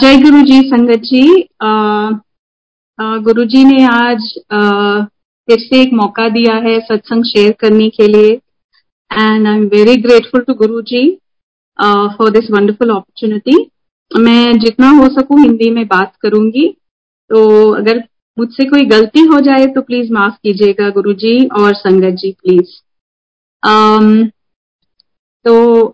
जय गुरु जी संगत जी। गुरु जी ने आज फिर से एक मौका दिया है सत्संग शेयर करने के लिए। And I am very grateful to guru ji for this wonderful opportunity मैं जितना हो सकूँ हिंदी में बात करूँगी। तो अगर मुझसे कोई गलती हो जाए तो प्लीज़ माफ़ कीजिएगा गुरु जी और संगत जी प्लीज़ तो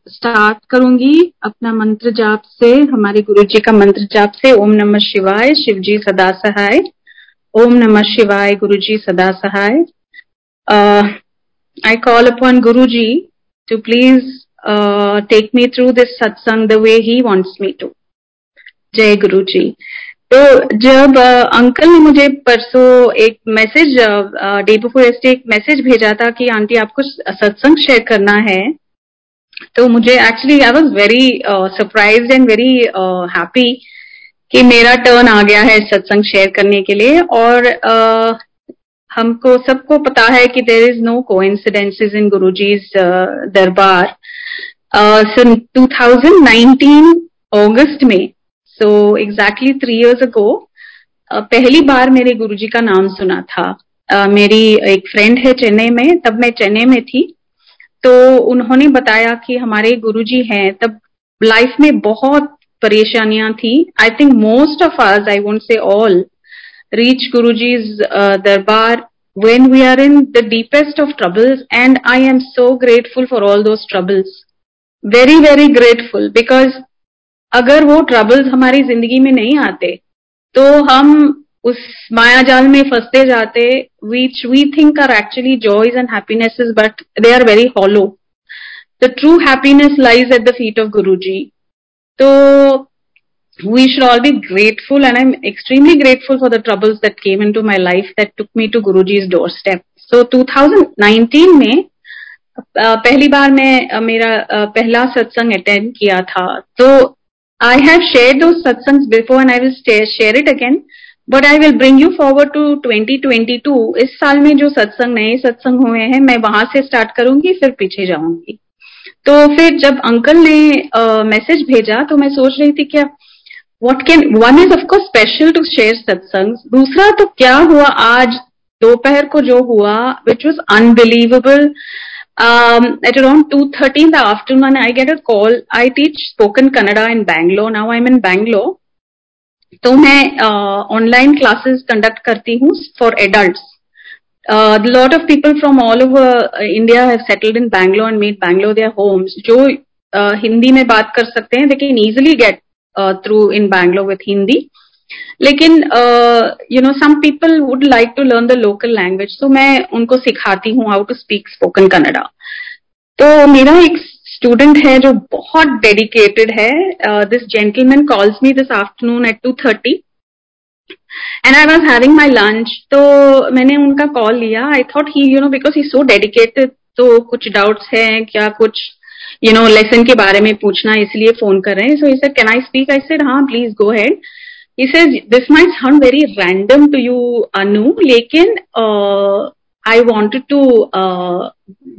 स्टार्ट करूँगी अपना मंत्र जाप से, हमारे गुरु जी का मंत्र जाप से। ओम नमः शिवाय शिव जी सदा सहाय। ओम नमः शिवाय गुरु जी सदा सहाय। I call upon guru ji to please take me through this satsang the way he wants me to jai guru ji तो जब अंकल ने मुझे परसों एक मैसेज डे बिफोर एक मैसेज भेजा था कि, आंटी, आपको सत्संग शेयर करना है। तो मुझे actually I was very surprise and very happy कि मेरा टर्न आ गया है सत्संग शेयर करने के लिए और uh, हमको सबको पता है कि there is no coincidences in Guru ji's darbar two thousand nineteen August में so exactly three years ago पहली बार मेरे गुरुजी का नाम सुना था। Uh, मेरी एक फ्रेंड है चेन्नई में तब मैं चेन्नई में थी। तो उन्होंने बताया कि हमारे गुरु जी हैं, तब लाइफ में बहुत परेशानियाँ थी। I think most of us I won't say all reach guru ji darbar when we are in the deepest of troubles and I am so grateful for all those troubles very very grateful because अगर वो troubles हमारी ज़िंदगी में नहीं आते तो हम उस माया जाल में फंसते जाते which we think are actually joys and happinesses but they are very hollow the true happiness lies at the feet of guru ji तो we should all be grateful, and i'm extremely grateful for the troubles that came into my life that took me to guruji's doorstep. So 2019 में पहली बार मैं मेरा पहला सत्संग attend किया था। तो आई हैव शेयर दो satsang before and I will share it again but I will bring you forward to 2022 इस साल में जो सत्संग नए सत्संग हुए हैं मैं वहाँ से स्टार्ट करूँगी फिर पीछे जाऊँगी। तो फिर जब अंकल ने मैसेज uh, भेजा तो मैं सोच रही थी क्या what can one is of course special to share satsang. दूसरा तो क्या हुआ आज? दोपहर को जो हुआ which was unbelievable um, at around 2.30 in the afternoon i get a call i teach spoken kannada in bangalore now i'm in bangalore तो मैं ऑनलाइन क्लासेस कंडक्ट करती हूँ for adult lot of people from all over India have settled in Bangalore and made Bangalore their homes जो uh, Hindi में बात कर सकते हैं they can easily get through in Bangalore with Hindi. लेकिन you know some people would like to learn the local language तो मैं उनको सिखाती हूँ how to speak spoken Kannada तो मेरा एक स्टूडेंट है जो बहुत डेडिकेटेड है this gentleman calls me this afternoon at two thirty and I was having my lunch तो मैंने उनका कॉल लिया। I thought he you know because he so dedicated तो कुछ डाउट्स हैं क्या कुछ यू नो लेसन के बारे में पूछना इसलिए फ़ोन कर रहे हैं। सो इसे can I speak I said हाँ please go ahead he says this might sound very random to you anu lekin uh, uh,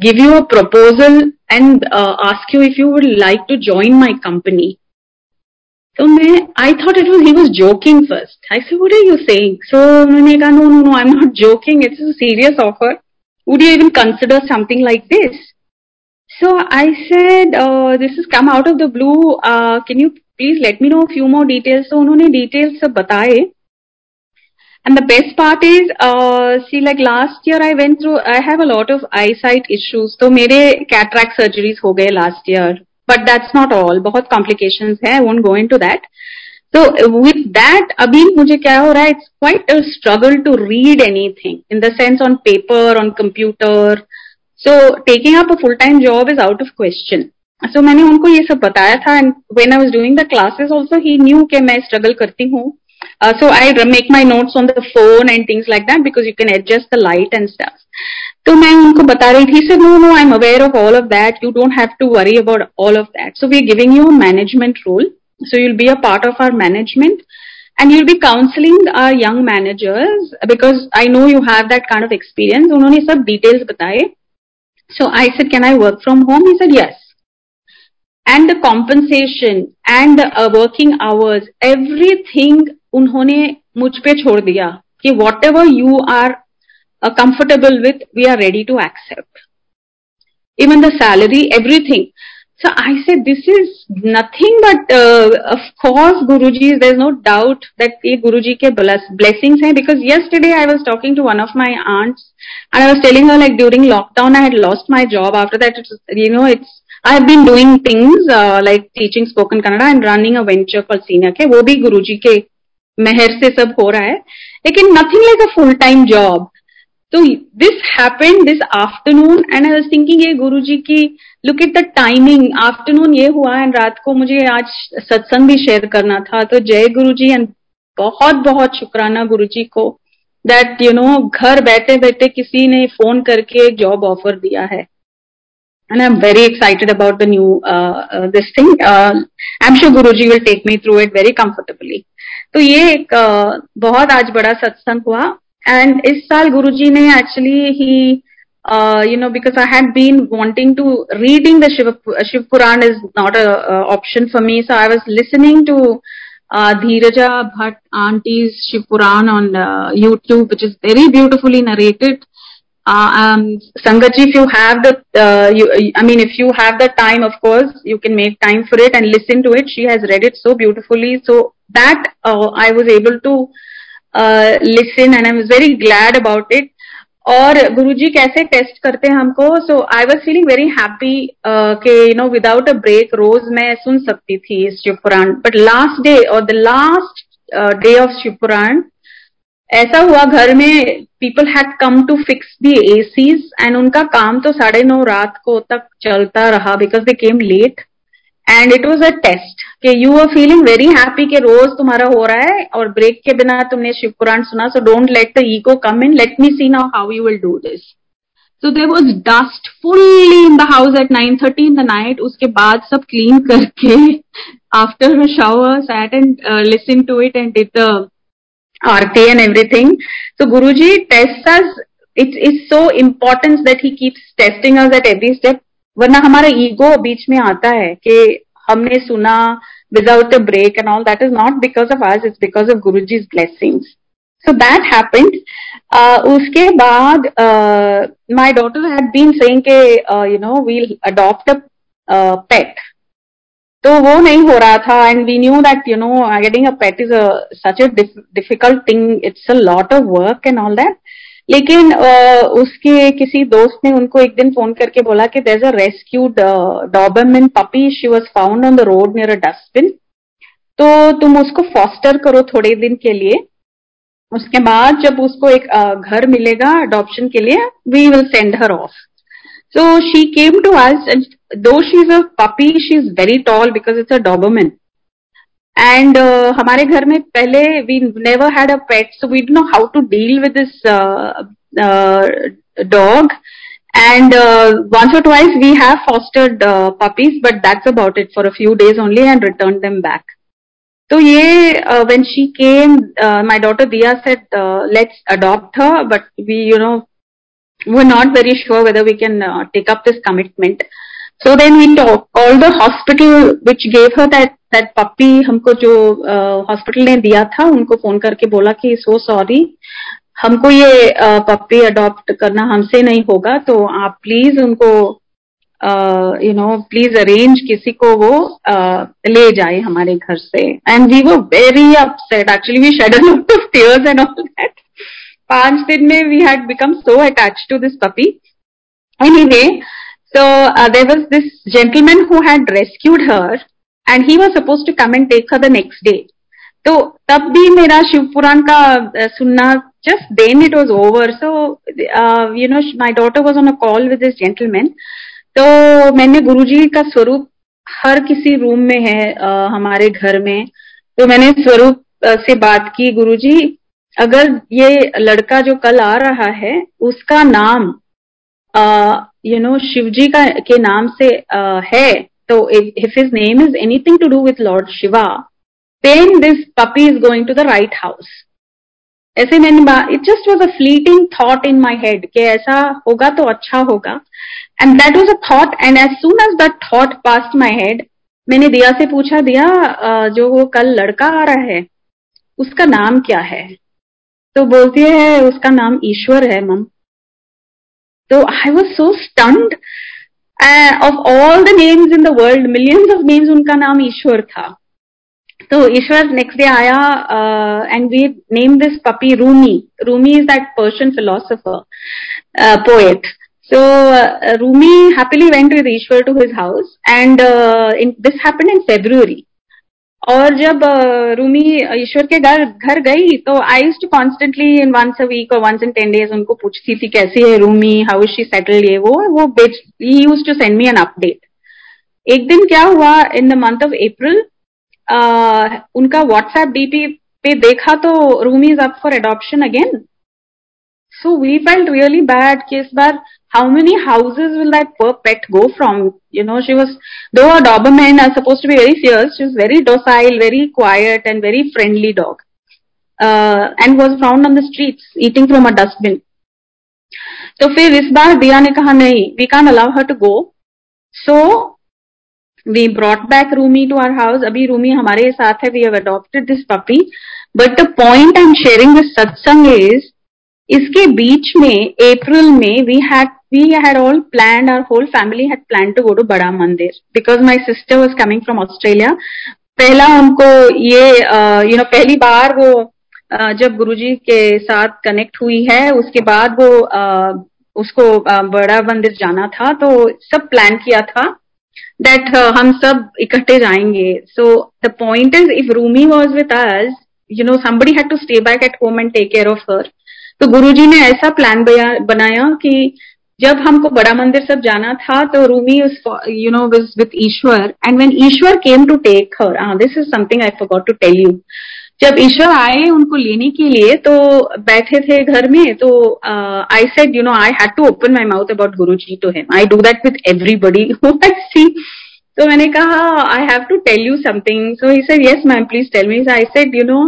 give you a proposal and uh, ask you if you would like to join my company so I thought it was he was joking first. I said, "What are you saying?" So उन्होंने कहा, "No, no, no, I'm not joking. It's a serious offer. Would you even consider something like this?" So I said, uh, "This has come out of the blue. Uh, can you please let me know a few more details?" So उन्होंने details सब बताए. And the best part is, uh, see, like last year I went through, I have a lot of eyesight issues. तो मेरे cataract surgeries हो गए last year. But that's not all. बहुत complications है. I won't go into that. So with that, अभी मुझे क्या हो रहा है? It's quite a struggle to read anything in the sense on paper, on computer. So taking up a full-time job is out of question. So मैंने उनको ये सब बताया था and when I was doing the classes also he knew कि मैं struggle करती हूँ. Uh, so I make my notes on the phone and things like that because you can adjust the light and stuff. तो मैं उनको बता रही थी sir no no I am aware of all of that you don't have to worry about all of that so we are giving you management role so you'll be a part of our management and you'll be counseling our young managers because I know you have that kind of experience. उन्होंने सब details बताए. So I said, can I work from home? He said, yes. And the compensation and working hours everything उन्होंने मुझ पे छोड़ दिया कि whatever you are comfortable with we are ready to accept even the salary everything So I said, this is nothing but, uh, of course, Guruji, there's no doubt that ye Guruji ke blessings hai because yesterday I was talking to one of my aunts and I was telling her like during lockdown I had lost my job. After that, it's, you know, it's I have been doing things like teaching spoken Kannada and running a venture for senior के वो भी गुरु के मेहर से सब हो रहा है। लेकिन nothing like a full time job तो this happened this afternoon and I was thinking ये गुरु जी की look it the timing afternoon ये हुआ एंड रात को मुझे आज सत्संग भी शेयर करना था। तो जय गुरु जी एंड बहुत बहुत शुक्राना गुरु जी को दैट यू नो घर बैठे बैठे किसी ने फ़ोन करके जॉब ऑफ़र दिया है। And I'm very excited about the new uh, uh, this thing. Uh, I'm sure Guruji will take me through it very comfortably. तो ये एक uh, बहुत आज बड़ा सत्संग हुआ एंड इस साल गुरुजी ने एक्चुअली ही uh, you know because I had been wanting to reading the Shiv, Shiv Puran is not a, a option for me so I was listening to uh, Dhiraja Bhatt auntie's Shiv Puran on uh, YouTube which uh, um, Sangatji, if you have the, uh, you, I mean, if you have the time, of course, you can make time for it and listen to it. She has read it so beautifully. So that uh, I was able to uh, listen and I was very glad about it. और गुरुजी कैसे test करते हैं हमको so I was feeling very happy कि you know without a break रोज मैं सुन सकती थी इस शिवपुराण बट लास्ट डे और the last day of Shivpuran ऐसा हुआ घर में people had come to fix the ACs and उनका काम तो साढ़े नौ रात को तक चलता रहा because they came late and it was a test कि you are feeling very happy कि रोज तुम्हारा हो रहा है और ब्रेक के बिना तुमने शिव पुराण सुना so don't let the ego come in let me see now how you will do this so there was dust fully in the house at nine thirty in the night उसके बाद सब clean करके after shower sat and listen to it and the aarti and everything so guru ji test it is so important that he keeps testing us at every step वरना हमारा ego बीच में आता है कि हमने सुना without a break and all that is not because of आज is because of Guru ji's blessings so that है उसके बाद my daughter had been saying के you know we'll adopt pet तो वो नहीं हो रहा था and we knew that you know getting a pet is such a difficult thing it's a lot of work and all that लेकिन uh, उसके किसी दोस्त ने उनको एक दिन फ़ोन करके बोला कि there a rescued Doberman puppy she was found on the road near a dustbin तो तुम उसको फॉस्टर करो थोड़े दिन के लिए। उसके बाद जब उसको एक uh, घर मिलेगा अडॉप्शन के लिए we will send her off So she came to us and though she's a puppy, she's very tall because it's a Doberman. And uh, हमारे घर में पहले we never had a pet, so we didn't know how to deal with this uh, uh, dog. And uh, once or twice we have fostered uh, puppies, but that's about it for a few days only and returned them back. So yeah, uh, when she came, uh, my daughter Dia said, uh, let's adopt her, but we, you know, we're not very sure whether we can uh, take up this commitment. So then we talk, called the hospital which gave her that that puppy हमको जो hospital uh, ने दिया था उनको phone करके बोला कि so sorry हमको ये पप्पी uh, अडॉप्ट करना हमसे नहीं होगा तो आप प्लीज़ उनको यू नो प्लीज़ अरेंज किसी को वो uh, ले जाए हमारे घर से. And we were very upset actually we shed of tears and all that पाँच दिन में we had become so attach to this puppy anyway so there was this gentleman who had rescued her and he was suppose to come and take her the next day तो तब भी मेरा शिवपुराण का uh, सुनना just then it was over so you know my daughter was on a call with this gentleman तो मैंने गुरु जी का स्वरूप हर किसी रूम में है uh, हमारे घर में। तो मैंने स्वरूप uh, से बात की गुरु जी अगर ये लड़का जो कल आ रहा है उसका नाम यू नो शिवजी का के नाम से uh, है तो if his name is anything to do with lord Shiva then this puppy is going to the right house ऐसे मैंने it just was a fleeting thought in my head कि ऐसा होगा तो अच्छा होगा। And that was a thought and as soon as that thought passed my head मैंने दिया से पूछा दिया जो वो कल लड़का आ रहा है उसका नाम क्या है? तो बोलती है उसका नाम ईश्वर है मम। तो I was so stunned of all the names in the world millions of names उनका नाम ईश्वर था। तो ईश्वर नेक्स्ट डे आया and we name this puppy Rumi Rumi is that Persian philosopher poet So uh, Rumi happily went with Ishwar to his house, and uh, in, this. और जब Rumi Ishwar के घर घर गई तो I use to constantly in once a week और once in ten days उनको पूछती थी, कैसी है Rumi? How is she settle ये वो वो he use to send me an update एक दिन क्या हुआ in the month of April उनका व्हाट्सएप डीपी पे देखा तो Rumi is up for adoption again So we felt really bad कि इस बार how many houses will that poor pet go from? You know, she was, though a Doberman are supposed to be very fierce, she was very docile, very quiet and very friendly dog. Uh, and was found on the streets eating from a dustbin. तो फिर इस बार दिया ने कहा नहीं we can allow her to go so we brought back Rumi to our house अभी रूमी हमारे साथ है we have adopted this puppy but the point I am sharing this satsang is इसके बीच में अप्रैल में we had we had all plan our whole family had plan to go to Bada Mandir because my sister was coming from Australia पहला उनको ये you know पहली बार वो जब गुरुजी के साथ कनेक्ट हुई है, उसके बाद वो उसको बड़ा मंदिर जाना था तो सब प्लान किया था दैट हम सब इकट्ठे जाएँगे. So the point is if Rumi was with us you know somebody had to stay back at home and take care of her तो गुरुजी ने ऐसा प्लान बनाया कि जब हमको बड़ा मंदिर सब जाना था तो Rumi you know was with Ishwar and when Ishwar came to take her this is something I forgot to tell you जब ईश्वर आए उनको लेने के लिए तो बैठे थे घर में तो I said you know I had to open my mouth about Guru ji to him I do that with everybody see तो मैंने कहा I have to tell you something so he said yes ma'am please tell me I said you know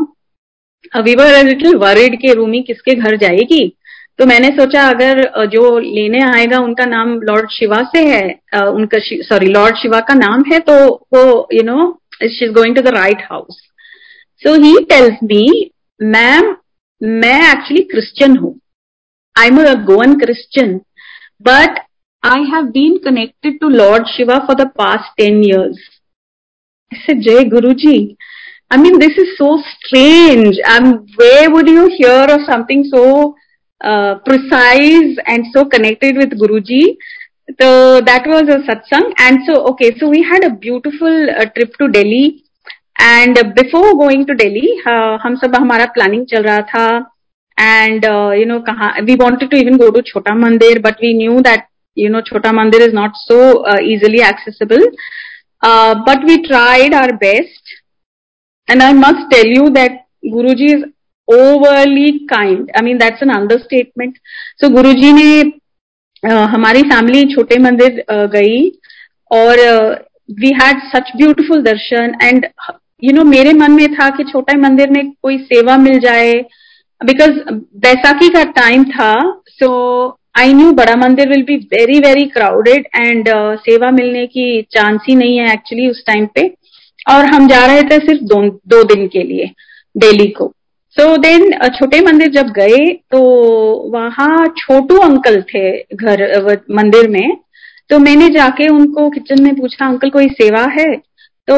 we were little worried के रूमी किसके घर जाएगी। तो मैंने सोचा, अगर जो लेने आएगा, उनका नाम लॉर्ड शिवा से है उनका सॉरी लॉर्ड शिवा का नाम है तो वो you know she is going to the right house so he tells me ma'am मैं एक्चुअली क्रिश्चियन हूँ। I am a Goan Christian but I have been connected to Lord Shiva for the past ten years Jai Guru ji I mean, this is so strange. Um, where would you hear of something so uh, precise and so connected with Guruji? So that was a satsang. And so, okay, so we had a beautiful uh, trip to Delhi. And uh, before going to Delhi, uh, हम सब हमारा planning चल रहा था. And, uh, you know, कहा, we wanted to even go to Chota Mandir, but we knew that, you know, Chota Mandir is not so uh, easily accessible. Uh, but we tried our best And I must tell you that Guruji is overly kind. I mean, that's an understatement. So Guruji ने uh, हमारी family छोटे मंदिर uh, गई और we had such beautiful darshan and you know मेरे मन में था कि छोटे मंदिर में कोई सेवा मिल जाए बिकॉज़ बैसाखी का टाइम था सो I knew Bada Mandir will be very very crowded and seva मिलने की चांस ही नहीं है एक्चुअली उस टाइम पे और हम जा रहे थे सिर्फ़ दो, दो दिन के लिए दिल्ली को। So so then Chhote Mandir जब गए तो वहाँ छोटू अंकल थे घर मंदिर में। तो मैंने जाके उनको किचन में पूछा अंकल कोई सेवा है? तो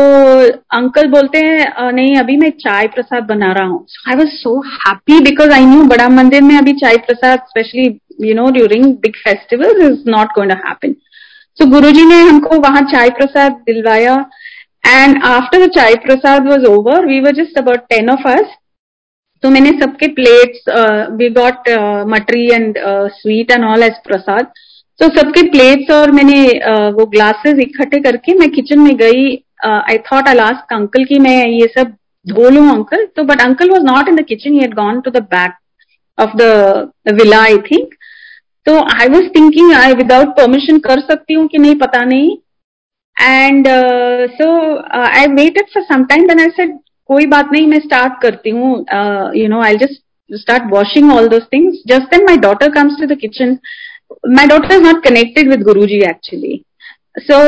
अंकल बोलते हैं नहीं अभी मैं चाय प्रसाद बना रहा हूँ। I was so happy because I knew Bada Mandir में अभी chai prasad specially you know during big festival is not going to happen so Guruji ने हमको वहाँ चाय प्रसाद दिलवाया। And after the chai prasad was over we were just about ten of us तो मैंने सबके plates we got mathri and sweet and all as prasad तो सबके प्लेट्स और मैंने uh, वो ग्लासेस इकट्ठे करके मैं किचन में गई. I thought I last uncle की मैं ये सब धो लू अंकल तो but uncle was not in the kitchen he gone to the back of the villa I think तो I was thinking I without permission कर सकती हूँ कि नहीं पता नहीं. And so I waited for some time then I said कोई बात नहीं, मैं स्टार्ट करती हूँ. You know I just start washing all those things just then my daughter comes to the kitchen my daughter is not connected with Guru ji actually so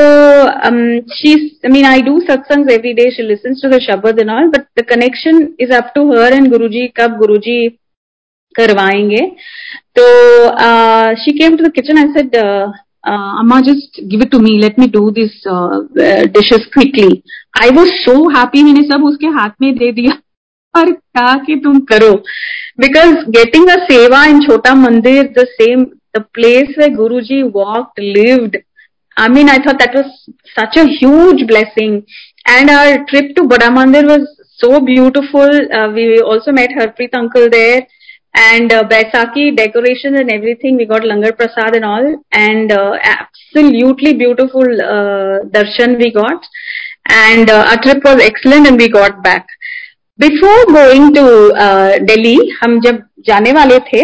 she I mean I do satsang every day she listen to the shabad in all but the connection is up to her and Guru ji कब गुरु जी करवाएँगे? तो she came to the kitchen I said uh, uh, amma just give it to me let me do these uh, uh, dishes quickly i was so happy मैंने सब उसके हाथ में दे दिया और कहा कि तुम करो because getting a seva in Chhota Mandir the same the place where guru ji walked lived I mean, I thought that was such a huge blessing. And our trip to Badamandir was so beautiful. Uh, we also met Harpreet uncle there And uh, Baisakhi decorations and everything. We got Langar Prasad and all and uh, absolutely beautiful uh, darshan we got. And uh, our trip was excellent and we got back. Before going to uh, Delhi, हम जब जाने वाले थे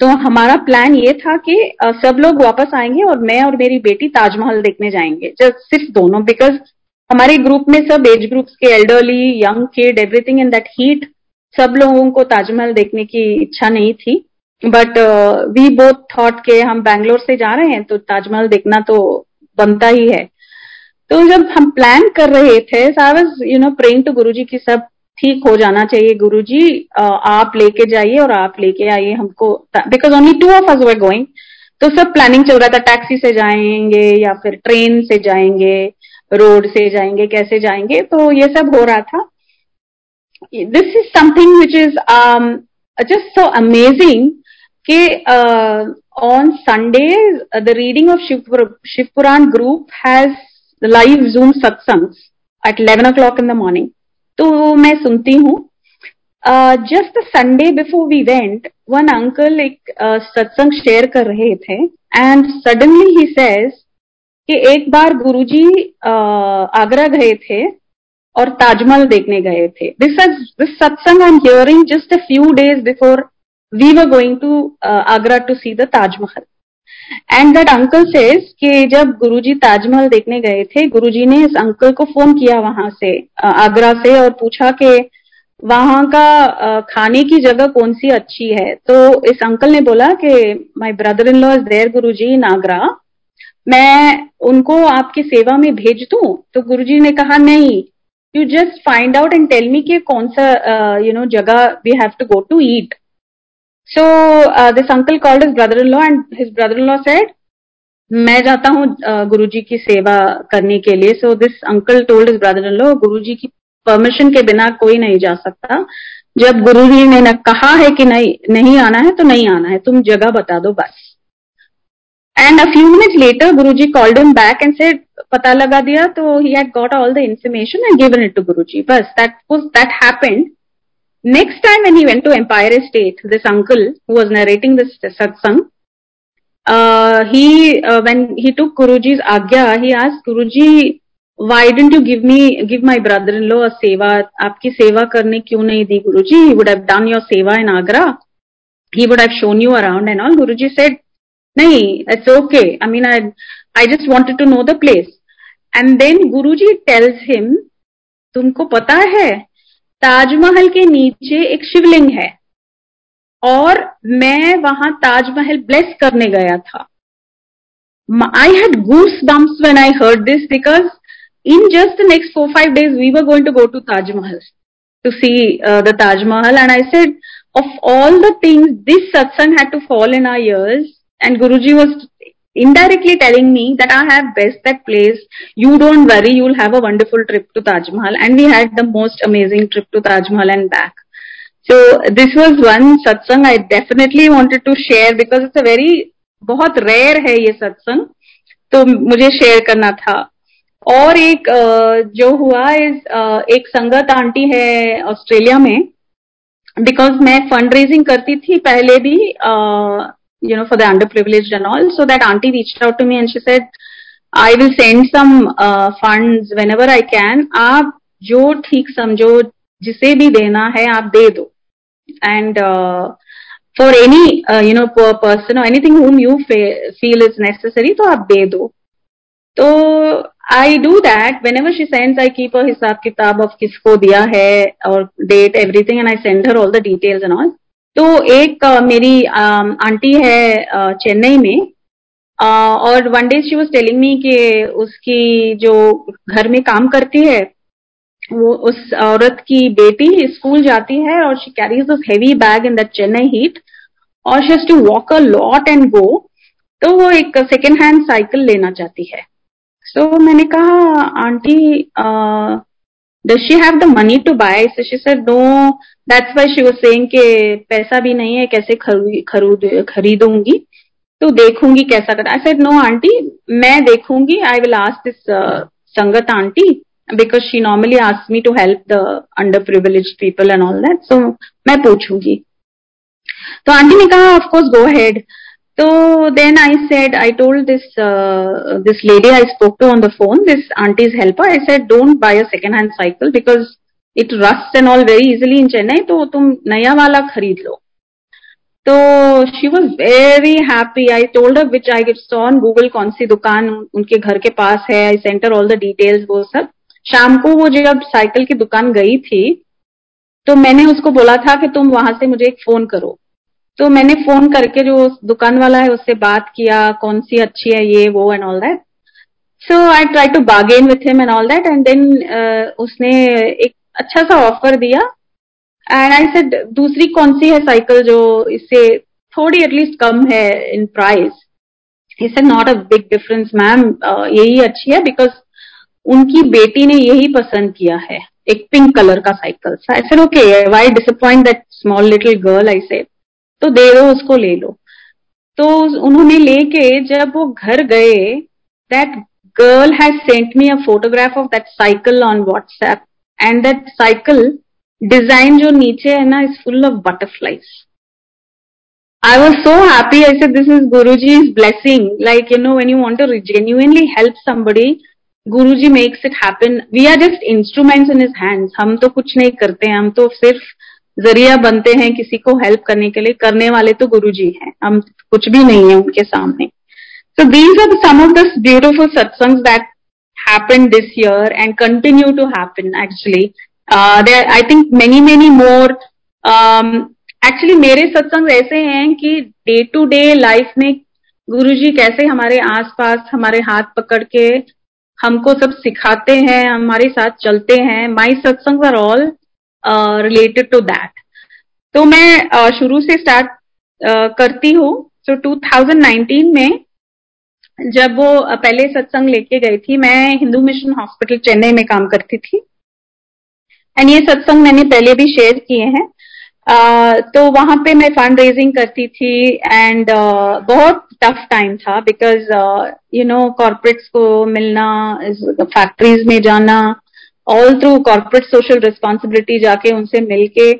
तो हमारा plan ये था कि सब लोग वापस आएँगे और मैं और मेरी बेटी ताजमहल देखने जाएँगे जस्ट सिर्फ़ दोनों बिकॉज़ हमारे ग्रुप में सब एज ग्रुप्स के elderly young kid everything in that heat सब लोगों को ताजमहल देखने की इच्छा नहीं थी। बट वी बोथ थॉट के हम बैंगलोर से जा रहे हैं तो ताजमहल देखना तो बनता ही है। तो जब हम प्लान कर रहे थे यू नो प्रेइंग टू गुरु जी की सब ठीक हो जाना चाहिए। गुरुजी आप लेके जाइए और आप लेके आइए हमको because only two of us were going तो सब प्लानिंग चल रहा था टैक्सी से जाएँगे या फिर ट्रेन से जाएँगे रोड से जाएँगे, कैसे जाएँगे? तो ये सब हो रहा था। This is something which is just so amazing कि on Sunday the reading of Shiv Shivpuran group has live Zoom satsang at eleven o'clock in the morning तो मैं सुनती हूँ। Just Sunday before we went one uncle एक सत्संग share कर रहे थे एंड सडनली ही सेज कि एक बार गुरुजी आगरा गए थे और ताजमहल देखने गए थे। This this satsang I am hearing just a few days before we were going to Agra to see the Taj Mahal and that uncle says कि जब गुरुजी ताजमहल देखने गए थे, गुरुजी ने इस अंकल को फ़ोन किया वहाँ से आगरा से और पूछा कि वहाँ का खाने की जगह कौन सी अच्छी है? तो इस अंकल ने बोला कि my brother in law is there Guruji in Agra मैं उनको आपकी सेवा में भेज दूँ? तो गुरुजी ने कहा, नहीं you just find out and tell me कि कौन सा यू नो जगह we have to go to eat So uh, this uncle called his brother-in-law and his brother-in-law said, मैं जाता हूँ गुरु जी की सेवा करने के लिए. So this uncle told his brother in law Guru ji की परमिशन के बिना कोई नहीं जा सकता। जब गुरु जी ने कहा है कि नहीं नहीं आना है तो नहीं आना है। तुम जगह बता दो बस. And a few minutes later Guru ji called back and said पता लगा दिया तो he had got all the information and given it to Guruji बस that was that happened next time when he went to Empire State this uncle who was narrating this satsang he when he took Guruji's agya he ask Guruji why didn't you give me give my brother in law a सेवा आपकी सेवा करने क्यों नहीं दी Guru ji would have done your seva in Agra he would have shown you around and all Guruji जी नहीं it's okay I mean I I just wanted to know the place And then Guruji tells him, तुमको पता है ताजमहल के नीचे एक शिवलिंग है और मैं वहाँ ताजमहल ब्लेस करने गया था I had goosebumps when I heard this because in just the next four five days we were going to go to taj mahal to see uh, the taj mahal and i said of all the things this satsang had to fall in our ears and guruji was indirectly telling me that I have best that place. You don't worry, you'll have a wonderful trip to Taj Mahal. And we had the most amazing trip to Taj Mahal and back. So this was one satsang I definitely wanted to share because it's a very बहुत rare है ये सत्संग तो मुझे share करना था और एक जो हुआ इस एक संगत आंटी है ऑस्ट्रेलिया में बिकॉज़ मैं फंड रेजिंग करती थी पहले भी you know, for the underprivileged and all. So that auntie reached out to me and she said, I will send some uh, funds whenever I can. आप जो ठीक समझो जिसे भी देना है आप दे दो and uh, for any uh, you know poor person or anything whom you feel is necessary तो आप दे दो तो I do that whenever she sends I keep a हिसाब किताब of किसको दिया है और date everything and I send her all the details and all तो एक मेरी आंटी है चेन्नई में और one day she was telling me कि उसकी जो घर में काम करती है वो उस औरत की बेटी स्कूल जाती है और she carries this heavy bag in the Chennai heat और she has to walk a lot and go तो वो एक सेकेंड हैंड साइकिल लेना चाहती है। सो so, मैंने कहा aunty does she have the money to buy she said no that's why she was saying कि पैसा भी नहीं है, कैसे खरीद खरीदूँगी? तो देखूँगी कैसा कर आई सेड नो आंटी, मैं देखूँगी। I will ask this sangat aunty because she normally ask me to help the underprivileged people and all that so मैं पूछूँगी. तो आंटी ने कहा ऑफकोर्स गो हेड तो then I said I told this this lady I spoke to on the phone this aunty's helper I said don't buy a second hand cycle because it rust and all very easily in Chennai तो तुम नया वाला खरीद लो। तो she was very happy I told which I get saw on Google कौन सी दुकान उनके घर के पास है I sent her all the details वो सब। शाम को वो जब साइकिल की दुकान गई थी तो मैंने उसको बोला था कि तुम वहाँ से मुझे एक फ़ोन करो। तो मैंने फ़ोन करके जो दुकान वाला है, उससे बात किया, कौन सी अच्छी है ये, वो and all that so I try to bargain with him and all that and then उसने एक अच्छा सा ऑफ़र दिया. एंड आई सेड दूसरी कौन सी है साइकिल जो इससे थोड़ी एटलीस्ट कम है इन प्राइस इसे not a big difference ma'am यही अच्छी है बिकॉज़ उनकी बेटी ने यही पसंद किया है. एक पिंक कलर का cycle I said okay why disappoint that small little girl I said तो दे दो उसको ले लो। तो उन्होंने लेके जब वो घर गए that girl has sent me a photograph of that cycle on WhatsApp and that cycle design जो नीचे है ना is full of butterflies I was so happy I say this is Guru ji his blessing like you know when you want to genuinely help somebody Guru ji makes it happen we are just instruments in his hands हम तो कुछ नहीं करते हैं हम तो सिर्फ़ आ, ज़रिया बनते हैं किसी को हेल्प करने के लिए। करने वाले तो गुरु जी हैं। हम कुछ भी नहीं है उनके सामने। So these are some of this beautiful satsang that happen this year and continue to happen actually I think many many more actually मेरे सत्संग ऐसे हैं कि डे टू डे लाइफ में गुरु जी कैसे हमारे आसपास, हमारे हाथ पकड़ के हमको सब सिखाते हैं, हमारे साथ चलते हैं। My satsang are all related to that तो मैं uh, शुरू से स्टार्ट uh, करती हूँ। सो so, 2019 में जब वो पहले सत्संग लेके गई थी मैं हिंदू मिशन हॉस्पिटल चेन्नई में काम करती थी। एंड ये सत्संग मैंने पहले भी शेयर किए हैं। Uh, तो वहाँ पे मैं फंड रेजिंग करती थी एंड uh, बहुत टफ टाइम था बिकॉज़ यू नो कॉर्पोरेट्स को मिलना फैक्ट्रीज में जाना all through corporate social responsibility जाके उनसे मिलके,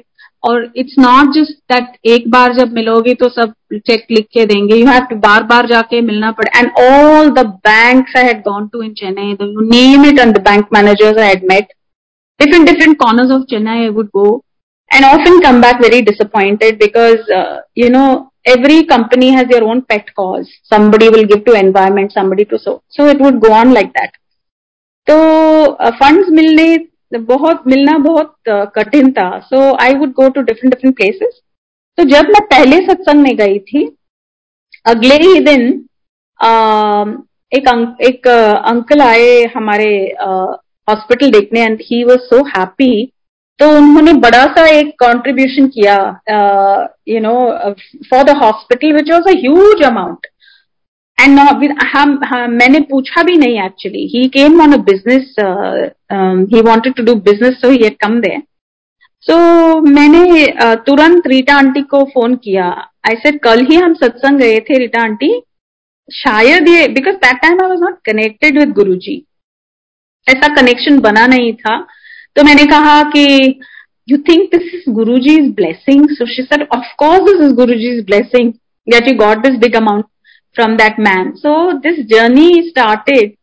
और इट्स नॉट जस्ट दैट एक बार जब मिलोगे तो सब चेक लिख के देंगे। यू हैव टू बार बार जाके मिलना पड़े and all the bank I had gone to in Chennai name it and bank managers I had met different different corners of Chennai I would go and often come back very disappointed because you know every company has your own pet cause somebody will give to environment somebody to so so it would go on like that तो funds मिलने बहुत मिलना बहुत कठिन था। So I would go to different different places तो जब मैं पहले सत्संग में गई थी अगले ही दिन एक अंक, एक अंकल आए हमारे हॉस्पिटल देखने and he was so happy तो उन्होंने बड़ा सा एक कंट्रीब्यूशन किया you know for the hospital which was a huge amount and हम मैंने पूछा भी नहीं actually he came on a business he wanted to do business so he come there so मैंने uh, तुरंत रीटा आंटी को फ़ोन किया. आई सेड कल ही हम सत्संग गए थे रीटा आंटी शायद ये because that time I was not connected with Guru ji ऐसा कनेक्शन बना नहीं था. तो मैंने कहा कि you think this is Guru ji is blessing so sir of course this is Guru ji is blessing get you got this big amount from that man. So, this journey started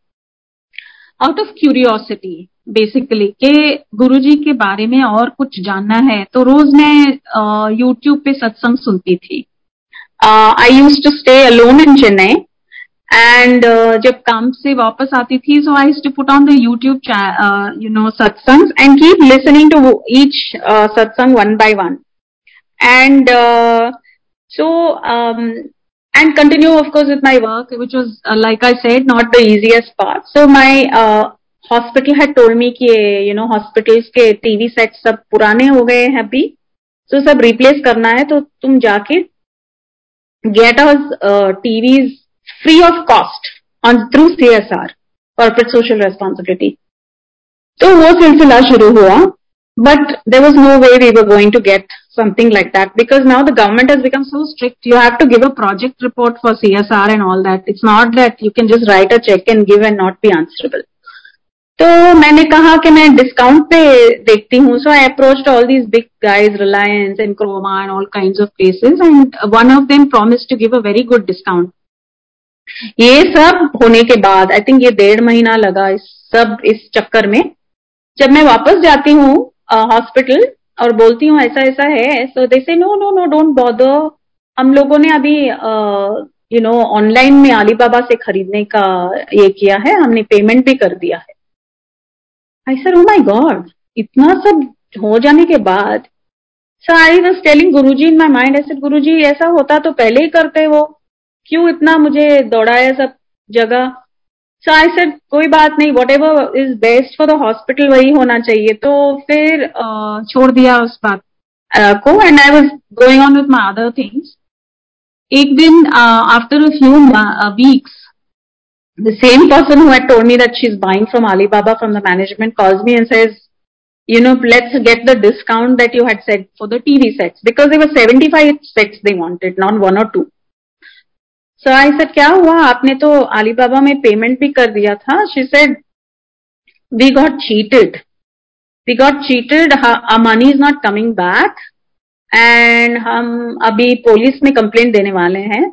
out of curiosity basically के गुरुजी के बारे में और कुछ जानना है। तो रोज मैं यूट्यूब पे सत्संग सुनती थी। I use to stay alone in Chennai and जब काम से वापस आती थी so I to put on the YouTube you know satsang and keep listening to each satsang one by one and so and continue of course with my work which was uh, like i said not the easiest part so my uh, hospital had told me कि you know hospitals के TV set सब पुराने हो गए हैं अभी तो सब रिप्लेस करना है तो तुम जाके get us TVs free of cost on through C S R corporate social responsibility तो वो सिलसिला शुरू हुआ but there was no way we were going to get something like that because now the government has become so strict. You have to give a project report for CSR and all that. It's not that you can just write a check and give and not be answerable. तो मैंने कहा कि मैं discount पे देखती हूँ so I approach all these big guys Reliance and Croma and all kind of places and one of them promise to give a very good discount ये सब होने के बाद आई थिंक ये डेढ़ महीना लगा इस सब इस चक्कर में जब मैं वापस जाती हूँ हॉस्पिटल और बोलती हूँ, ऐसा ऐसा है। So they say no no no don't bother हम लोगों ने अभी यू नो ऑनलाइन में अलीबाबा से खरीदने का ये किया है। हमने पेमेंट भी कर दिया है। I sir oh my god इतना सब हो जाने के बाद सो I was telling Guru ji in my mind ऐसे गुरु जी ऐसा होता तो पहले ही करते वो। क्यों इतना मुझे दौड़ाया सब जगह? सो आई सेड कोई बात नहीं whatever is best for the hospital वही होना चाहिए तो फिर uh, छोड़ दिया उस बात uh, को and I was going on with my other things एक दिन after a few weeks the same person who had told me that she's buying from Alibaba from the management calls me and says, you know, let's get the discount that you had said for the TV sets because there were 75 sets they wanted, not one or two. So I sir क्या हुआ? आपने तो Alibaba में payment भी कर दिया था. She said we got cheated we got cheated money is not coming back and हम अभी पुलिस में कंप्लेंट देने वाले हैं.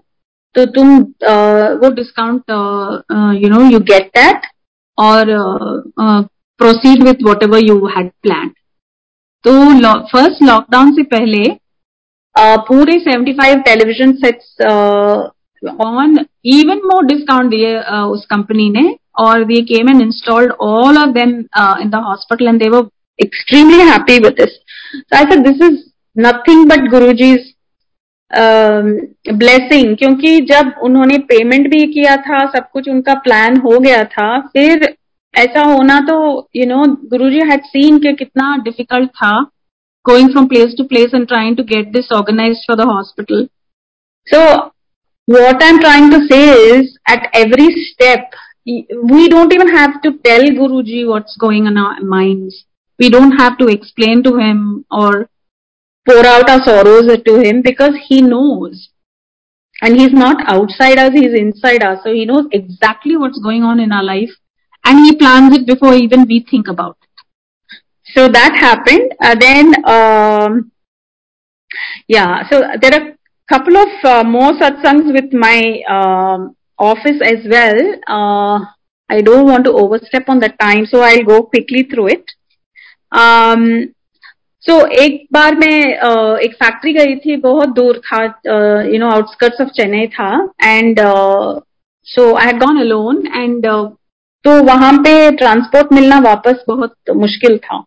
तो तुम वो discount you know you get that और proceed with whatever you had plan तो फ़र्स्ट लॉकडाउन से पहले uh, पूरे 75 television sets on even more discount दिए उस कंपनी ने और they came and installed all of them in the hospital and they were extremely happy with this. So I said, this is nothing but Guruji's blessing क्योंकि जब उन्होंने payment भी किया था सब कुछ उनका प्लान हो गया था फिर ऐसा होना तो you know Guruji had seen के कितना डिफ़िकल्ट था going from place to place and trying to get this organise for the hospital so what I'm trying to say is at every step, we don't even have to tell Guruji what's going on in our minds. We don't have to explain to him or pour out our sorrows to him because he knows. And he's not outside us, he's inside us. So he knows exactly what's going on in our life and he plans it before even we think about it. So that happened. Uh, then, um, yeah, so there are couple of uh, more satsangs with my um, office as well. Uh, I don't want to overstep on the time, so I'll go quickly through it. Um, so एक बार मैं uh, एक factory गई थी बहुत दूर था you know outskirts of Chennai था and so I had gone alone and तो वहाँ पे ट्रांसपोर्ट मिलना वापस बहुत मुश्किल था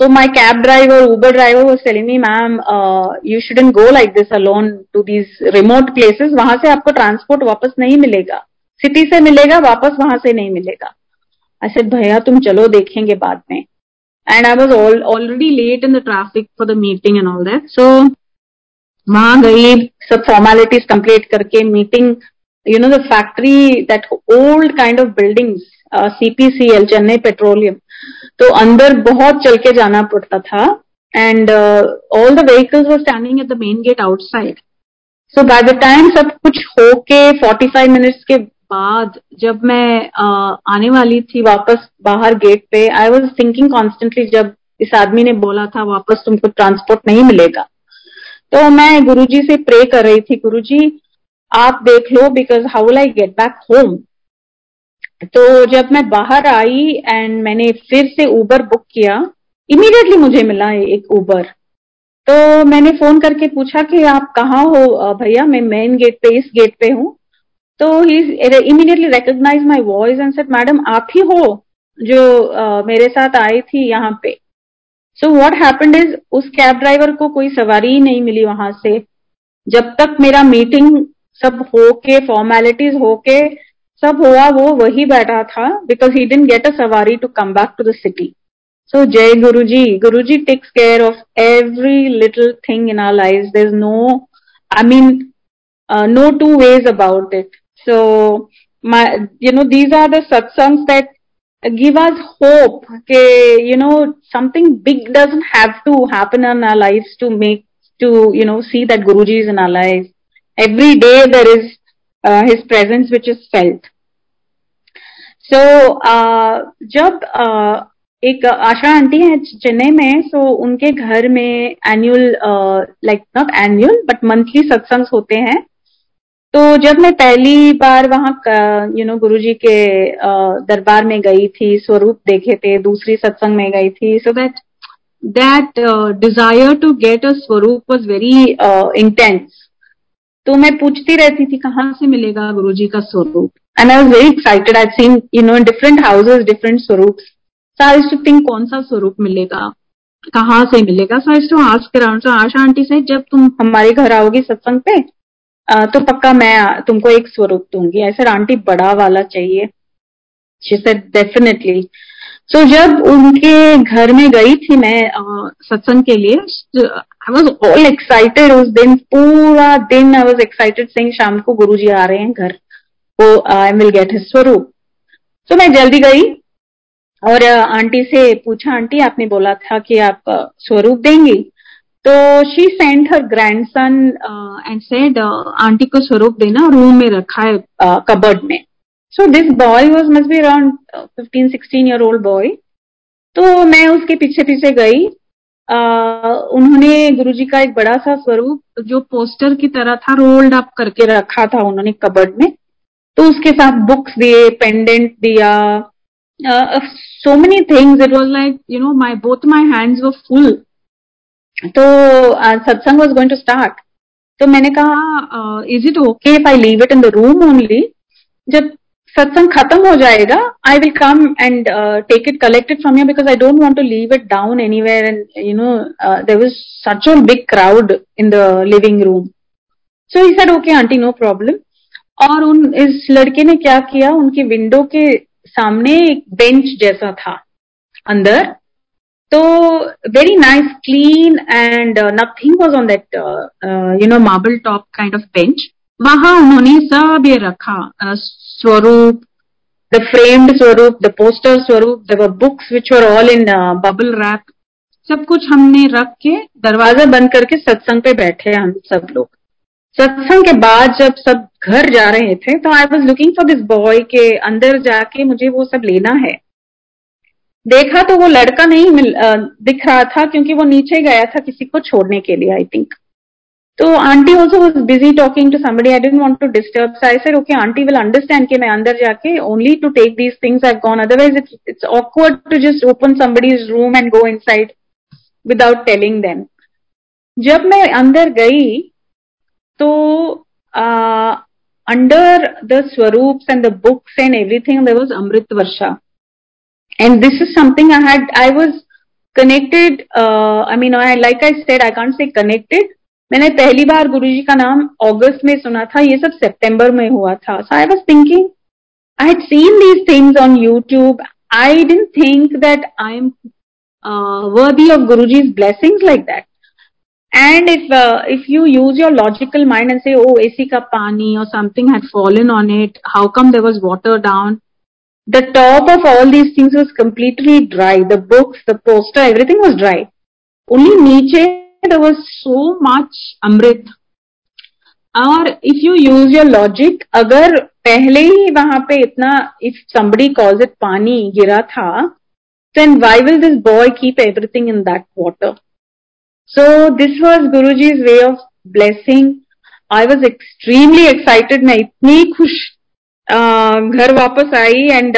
So my cab driver, Uber driver was telling me, ma'am, uh, you shouldn't go like this alone to these remote places. वहाँ से आपको ट्रांसपोर्ट वापस नहीं मिलेगा सिटी से मिलेगा वापस वहाँ से नहीं मिलेगा said, भैया तुम चलो देखेंगे बाद में and I was already late in the traffic for the meeting and all that so वहाँ गई सब फॉर्मेलिटीज कंप्लीट करके meeting you know the factory that old kind of buildings uh, cpcl chennai petroleum तो अंदर बहुत चल के जाना पड़ता था and all the vehicles were standing at the main gate outside so by the time सब कुछ होके 45 मिनट्स के बाद जब मैं uh, आने वाली थी वापस बाहर गेट पे आई वॉज़ थिंकिंग कॉन्स्टेंटली जब इस आदमी ने बोला था वापस तुमको ट्रांसपोर्ट नहीं मिलेगा। तो मैं गुरुजी से प्रे कर रही थी गुरुजी आप देख लो because how will I get back home तो जब मैं बाहर आई एंड मैंने फिर से उबर बुक किया इमीडिएटली मुझे मिला एक उबर तो मैंने फ़ोन करके पूछा कि आप कहाँ हो भैया? मैं मेन गेट पे इस गेट पे हूँ. तो he immediately recognise my voice and said madam आप ही हो जो uh, मेरे साथ आई थी यहाँ पे. सो व्हाट हैपेंड इज़ उस कैब ड्राइवर को कोई सवारी ही नहीं मिली वहाँ से. जब तक मेरा मीटिंग सब होके फॉर्मेलिटीज होके सब हुआ वो वही बैठा था because he didn't get a सवारी to come back to दिटी so Jai Guru ji Guru ji takes care of every little thing in our life there is no I mean no two ways about it so you know these are the satsangs that give us hope के you know something big doesn't have to happen in our life to make to you know see that Guru ji is in our life every day there is uh, presence which is felt. So uh, जब uh, एक Asha aunty है चेन्नई में so so उनके घर में annual like not annual but monthly satsang होते हैं। तो जब मैं पहली बार वहाँ यू नो गुरु जी के दरबार में गई थी स्वरूप देखे थे दूसरी सत्संग में गई थी so that that desire to get a swaroop was very intense तो मैं पूछती रहती थी कहाँ से मिलेगा गुरु जी का स्वरूप? And I was very excited I seen you know different houses different swaroop to think कौन सा स्वरूप मिलेगा? कहाँ से मिलेगा? So I to ask around so Asha aunty से जब तुम हमारे घर आओगी सत्संग पे तो पक्का मैं तुमको एक स्वरूप दूँगी. ऐसे आंटी बड़ा वाला चाहिए. डेफिनेटली सो so, जब उनके घर में गई थी मैं सत्संग के लिए आई वॉज़ ऑल एक्साइटेड उस दिन, पूरा दिन आई वॉज़ एक्साइटेड सिंह शाम को गुरु जी आ रहे हैं घर। वो आई विल गेट हिज स्वरूप. तो मैं जल्दी गई और आंटी से पूछा, आंटी, आपने बोला था कि आप स्वरूप देंगी? तो she sent her grandson and said aunty को स्वरूप देना रूम में रखा है कबर्ड में. So this boy was must be around fifteen sixteen year old boy तो मैं उसके पीछे पीछे गई उन्होंने गुरुजी का एक बड़ा सा स्वरूप जो पोस्टर की तरह था रोल्ड अप करके रखा था उन्होंने कबर्ड में। तो उसके साथ बुक्स दिए पेंडेंट दिया। So many things it was like you know my both my hands were full तो satsang was going to start तो मैंने कहा is it okay if I leave it in the room only जब सत्संग खत्म हो जाएगा I will come and take it collected from you because I don't want to leave it down anywhere and you know there was such a big crowd in the living room so he said okay aunty no problem और उन, इस लड़के ने क्या किया? उनके window के सामने एक बेंच जैसा था, अंदर। तो very nice clean and nothing was on that you know marble top kind of bench वहाँ उन्होंने सब ये रखा Framed Swaroop, the poster Swaroop, there were books which were all in uh, bubble wrap. सब कुछ हमने रख के दरवाज़ा बंद करके सत्संग पे बैठे हम सब लोग। सत्संग के बाद जब सब घर जा रहे थे तो I was looking for this boy के अंदर जाके मुझे वो सब लेना है। देखा तो वो लड़का नहीं मिल दिख रहा था क्योंकि वो नीचे गया था किसी को छोड़ने के लिए आई थिंक तो aunty also was busy talking to somebody I didn't want to disturb so I said okay aunty will understand कि मैं अंदर जाके only to take these things I gone otherwise it's it's awkward to just open somebody's room and go inside without telling them जब मैं अंदर गई तो under the swaroop and the books and everything there was Amrit Varsha and this is something I had, I was connected, uh, I mean, I, like I I can't say connected, मैंने पहली बार गुरुजी का नाम अगस्त में सुना था ये सब सितंबर में हुआ था so I was thinking I had seen these things on YouTube I didn't think that I am worthy of Guruji's blessings like that. And if uh, if you use your logical mind and say, "Oh, AC ka pani or something had fallen on it, how come there was water down?" The top of all these things was completely dry. The books, the poster, everything was dry. Only niche there was so much amrit और if you use your logic अगर पहले ही वहाँ पे इतना if somebody calls it पानी गिरा था then why will this boy keep everything in that water so this was guruji's way of blessing i was extremely excited मैं इतनी खुश घर वापस आई and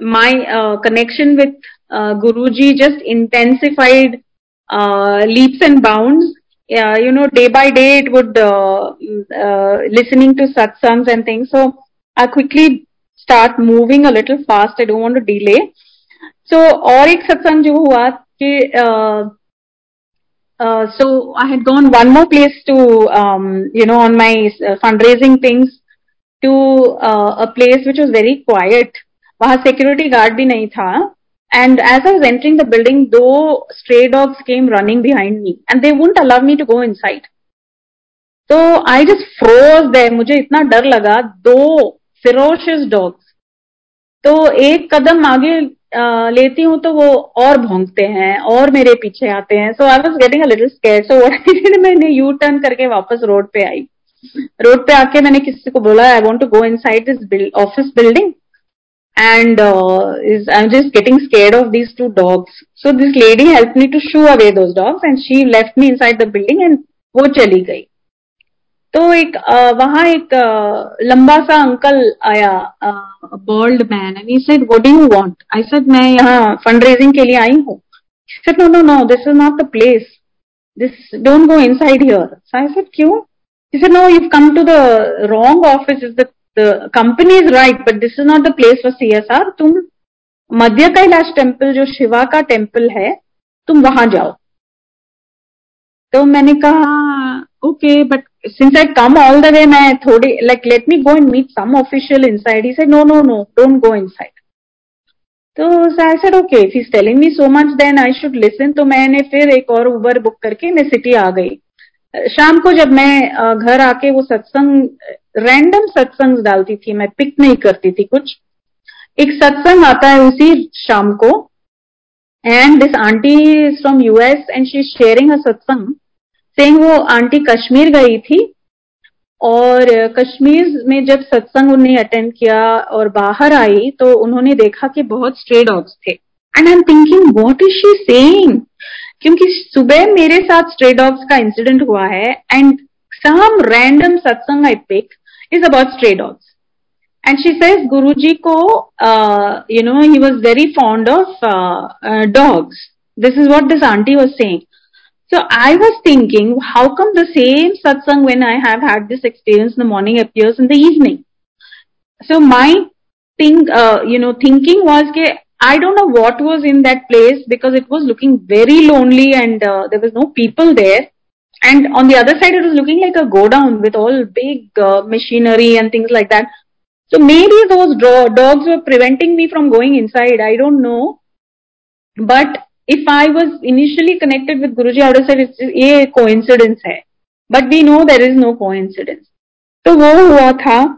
my uh, connection with uh, guruji just intensified uh, leaps and bounds. Yeah, you know, day by day it would uh, uh, listening to satsangs and things. So I quickly start moving a little fast. I don't want to delay. So और एक सत्संग जो हुआ कि uh, so I had gone one more place to, um, you know, on my uh, fundraising things to uh, a place which was very quiet. वहां security guard भी नहीं था. And as I was entering the building, though stray dogs came running behind me and they wouldn't allow me to go inside. So I just froze there. मुझे इतना डर लगा दो ferocious dogs. तो एक कदम आगे लेती हूँ तो वो और भोंगते हैं और मेरे पीछे आते हैं so I was getting a little scare so what मैंने यू टर्न करके वापस रोड पे आई रोड पे आके मैंने किसी को बोला I want to go inside this office building and is I am just getting scare of these two dogs so this lady help me to shoo away those dogs and she left me inside the building and वो चली गई। तो एक वहाँ एक लंबा सा uncle आया bold man and he said what do you want I said मैं यहाँ फंड रेजिंग के लिए आई हूँ। Said no no no this is not the place this don't go inside here so I said क्यों? He said no you've come to the wrong office. The, the company is right but this is not the place for csr तुम मध्य Kailash temple जो शिवा का temple है तुम वहाँ जाओ तो मैंने कहा okay but since I come all the way, मैं थोड़ी like let me go and meet some official inside. He said no no no don't go inside. तो I said okay if is telling me so much then I should listen तो मैंने फिर एक और Uber book करके मैं city आ गई शाम को जब मैं घर आके वो सत्संग रैंडम सत्संग डालती थी, मैं पिक नहीं करती थी कुछ। एक सत्संग आता है उसी शाम को and this aunty is from US and she sharing a satsang same वो आंटी कश्मीर गई थी, और कश्मीर में जब सत्संग उन्हें अटेंड किया और बाहर आई तो उन्होंने देखा कि बहुत स्ट्रे डॉग्स थे। And I am thinking what is she saying क्योंकि सुबह मेरे साथ स्ट्रे डॉग्स का इंसिडेंट हुआ है and some random satsang I pick is about stray dogs and she says Guru ji को you know he was very fond of dogs this is what this aunty was saying So I was thinking, how come the same satsang when I have had this experience in the morning appears in the evening? So my thing, uh, you know, thinking was that I don't know what was in that place because it was looking very lonely and uh, there was no people there. And on the other side, it was looking like a go down with all big uh, machinery and things like that. So maybe those dogs were preventing me from going inside. I don't know. But if I was initially connected with Guruji, I would have said it's a coincidence hai. But we know there is no coincidence. So वो हुआ था.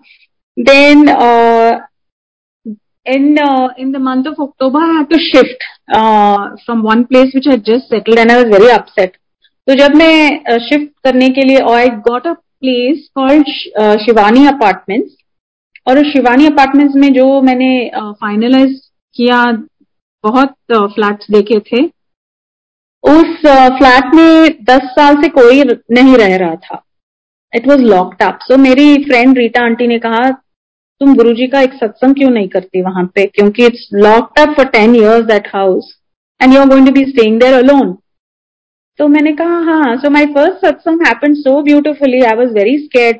Then uh, in uh, in the month of October, I had to shift uh, from one place which I just settled, and I was very upset. तो जब मैं shift करने के लिए I got a place called Shivani apartments और उस Shivani apartments में जो मैंने फाइनलाइज किया बहुत फ्लैट्स देखे थे। उस फ्लैट में दस साल से कोई नहीं रह रहा था। It was locked up so मेरी फ्रेंड रीटा आंटी ने कहा तुम गुरु जी का एक सत्संग क्यों नहीं करती वहाँ पे? क्योंकि it's locked up for ten years that house and you are going to be staying there alone तो मैंने कहा हाँ so my first satsang happen so beautifully I was very scared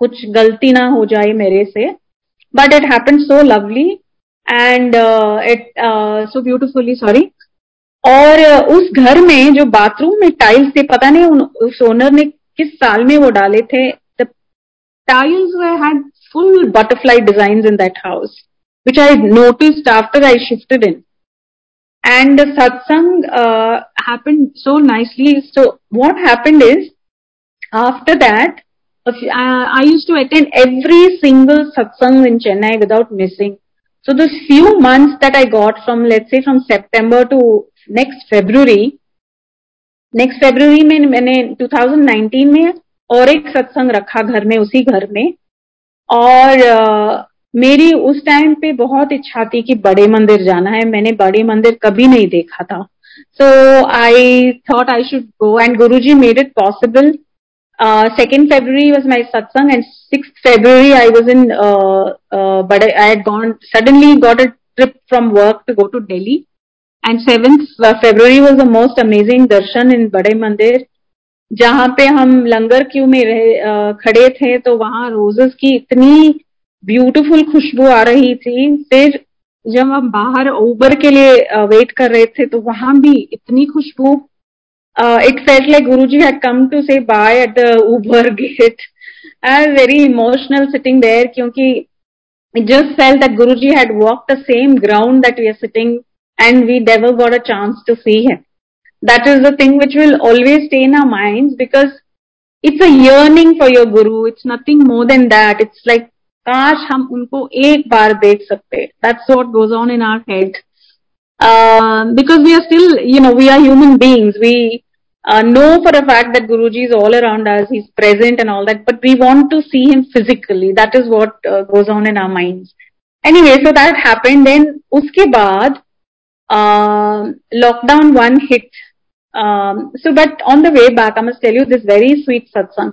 कुछ गलती ना हो जाए मेरे से but it happen so lovely and it so beautifully sorry और uh, उस घर में जो बाथरूम में टाइल्स थे पता नहीं उन, उस ओनर ने किस साल में वो डाले थे? Tiles had Full butterfly design in that house which I noticed after I shifted in and the satsang uh, happened so nicely. So what happened is, after that, uh, I used to attend every single satsang in Chennai without missing. So those few months that I got from, let's say from September to next February, next February में मैंने 2019 में और एक सत्संग रखा घर में उसी घर में और मेरी उस टाइम पे बहुत इच्छा थी कि बड़े मंदिर जाना है। मैंने बड़े मंदिर कभी नहीं देखा था। So I thought I should go and Guru ji made it possible second February was my satsang and six February I was in Bade I gone suddenly got a trip from work to go to Delhi and seventh February was the most amazing darshan in Bade Mandir जहाँ पे हम लंगर Q में रहे खड़े थे तो वहाँ roses की इतनी ब्यूटीफुल खुशबू आ रही थी। फिर जब हम बाहर ऊबर के लिए वेट कर रहे थे तो वहाँ भी इतनी खुशबू it felt like Guru ji had come to say bye at the Uber gate I am very emotional sitting there क्योंकि just felt that Guru ji had walk the same ground that we are sitting and we never got a chance to see है That is the thing which will always stay in our minds because it's a yearning for your Guru. It's nothing more than that. It's like काश हम उनको एक बार देख सकते That's what goes on in our head. Uh, because we are still, you know, we are human beings. We uh, know for a fact that Guruji is all around us, he's present and all that, but we want to see him physically. That is what uh, goes on in our minds. Anyway, so that happened. Then, uske baad, uh, lockdown one hit. Um, so, but on the way back, I must tell you this very sweet satsang.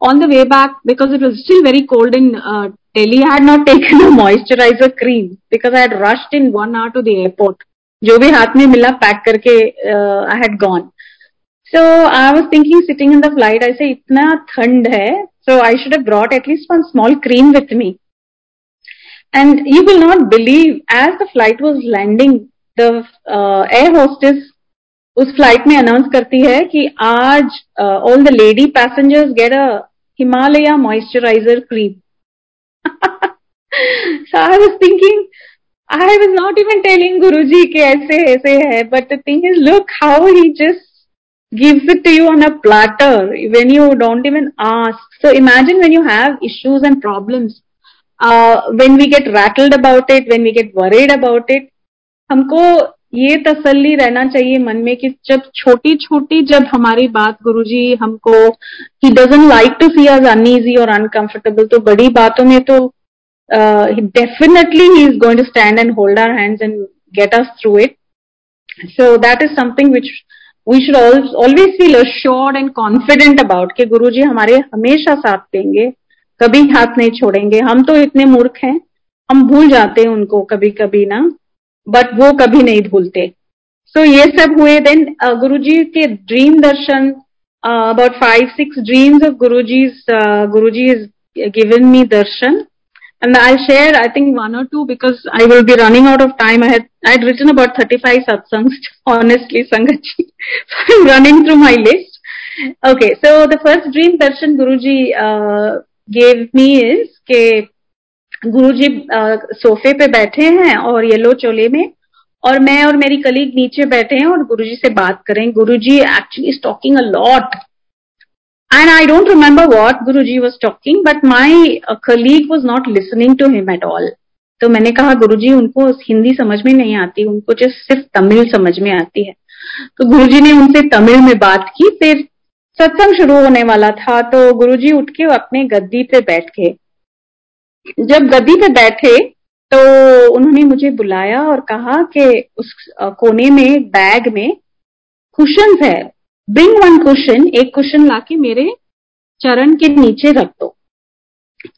On the way back, because it was still very cold in uh, Delhi, I had not taken a moisturizer cream because I had rushed in one hour to the airport. जो भी हाथ में मिला pack करके I had gone so I was thinking sitting in the flight, I say, itna thand hai. So I should have brought at least one small cream with me. And you will not believe, as the flight was landing, the uh, air hostess उस flight में announce करती है कि आज all the lady passengers get a Himalaya moisturiser cream I was thinking I was not even telling Guru ji के ऐसे ऐसे है but the thing is look how he just gives it to you on a platter when you don't even ask so imagine when you have issues and problems when we get rattled about it when we get worried about it हमको ये तसल्ली रहना चाहिए मन में कि जब छोटी छोटी जब हमारी बात गुरुजी हमको he doesn't like to see us uneasy और अनकंफर्टेबल तो बड़ी बातों में तो definitely he is going to stand and hold our hands and get us through it so that is something which we should always feel assured and confident about कि गुरु जी हमारे हमेशा साथ देंगे, कभी हाथ नहीं छोड़ेंगे। हम तो इतने मूर्ख हैं, हम भूल जाते हैं उनको कभी कभी ना। बट वो कभी नहीं भूलते। सो so, ये सब हुए देन गुरु जी के dream darshan about five six dreams of Guru ji Guru ji is given me darshan. And I share I think one और two because I will be running out of time I had written about thirty five satsang honestly sangat ji I am running through my list okay so the first dream darshan Guru ji gave me is के कि गुरुजी सोफे पे बैठे हैं और yellow चोले में और मैं और मेरी कलीग नीचे बैठे हैं और गुरु जी से बात करें। Guru ji actually is talking a lot And I don't remember what Guruji was talking, but my uh, colleague was not listening to him at all. तो मैंने कहा गुरु जी उनको हिंदी समझ में नहीं आती उनको जो सिर्फ़ तमिल समझ में आती है। तो गुरु जी ने उनसे तमिल में बात की फिर सत्संग शुरू होने वाला था तो गुरुजी उठ के अपने गद्दी पे बैठ गए। जब गद्दी पे बैठे तो उन्होंने मुझे बुलाया और कहा कि उस कोने में बैग में कुशन है। ब्रिंग वन क्वेश्चन एक क्वेश्चन लाके मेरे चरण के नीचे रख दो।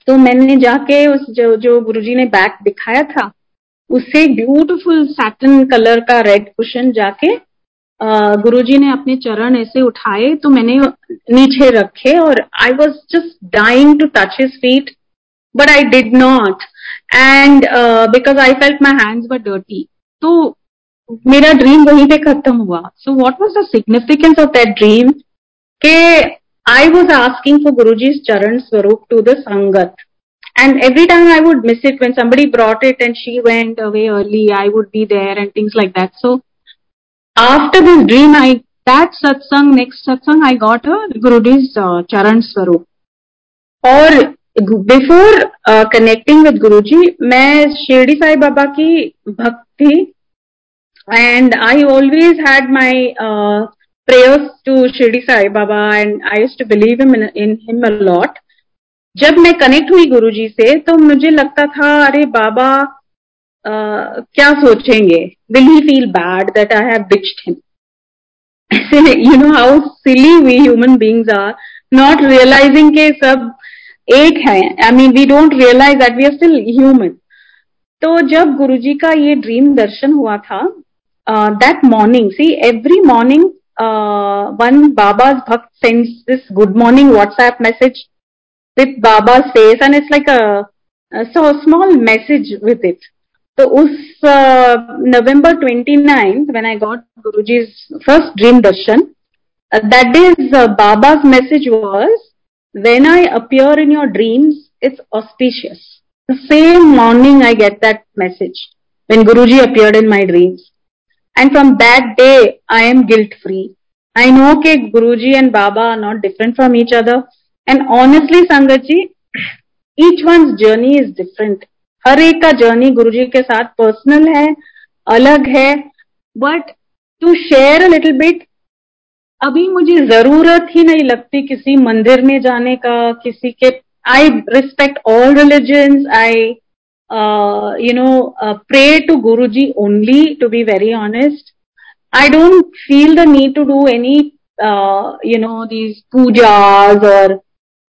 तो मैंने जाके उस, जो जो गुरुजी ने बैग दिखाया था, उससे ब्यूटीफुल सैटन कलर का रेड क्वेश्चन जाके गुरुजी ने अपने चरण ऐसे उठाए तो मैंने नीचे रखे और I was just dying to touch his feet But I did not end because I felt my hands were dirty तो मेरा ड्रीम वहीं पे खत्म हुआ so what was the significance of that dream के I was asking for guru ji charan swaroop to the sangat and every time I would miss it when somebody brought it and she went away early, I would be there and things like that. So after this dream, I that satsang, next satsang, I got a Guruji's uh, Charan Swarup. और before connecting with Guruji मैं शिरडी साई बाबा की भक्त थी had my uh, prayers to Shirdi Sai Baba and I used to believe him in, in him a lot. जब मैं connect हुई गुरुजी से तो मुझे लगता था अरे बाबा uh, क्या सोचेंगे will he feel bad that I have ditched him you know how silly we human beings are not realising के सब एक है। I mean we don't realise that we are still human तो जब गुरु जी का ये ड्रीम दर्शन हुआ था that morning see every morning one Baba bhakt sends this good morning WhatsApp message with Baba says and it's like a small message with it तो उस November twenty ninth when I got Guruji's first dream darshan that is Baba's message was when I appear in your dreams, it's auspicious. The same morning I get that message when Guruji appeared in my dreams. And from that day, I am guilt free. I know that Guruji and Baba are not different from each other. And honestly, Sangatji, each one's journey is different. हर एक का journey गुरुजी के साथ personal है अलग है but to share a little bit अभी मुझे ज़रूरत ही नहीं लगती किसी मंदिर में जाने का, किसी के I respect all religion I you know pray to Guru ji only to be very honest I don't feel the need to do any you know these pujas और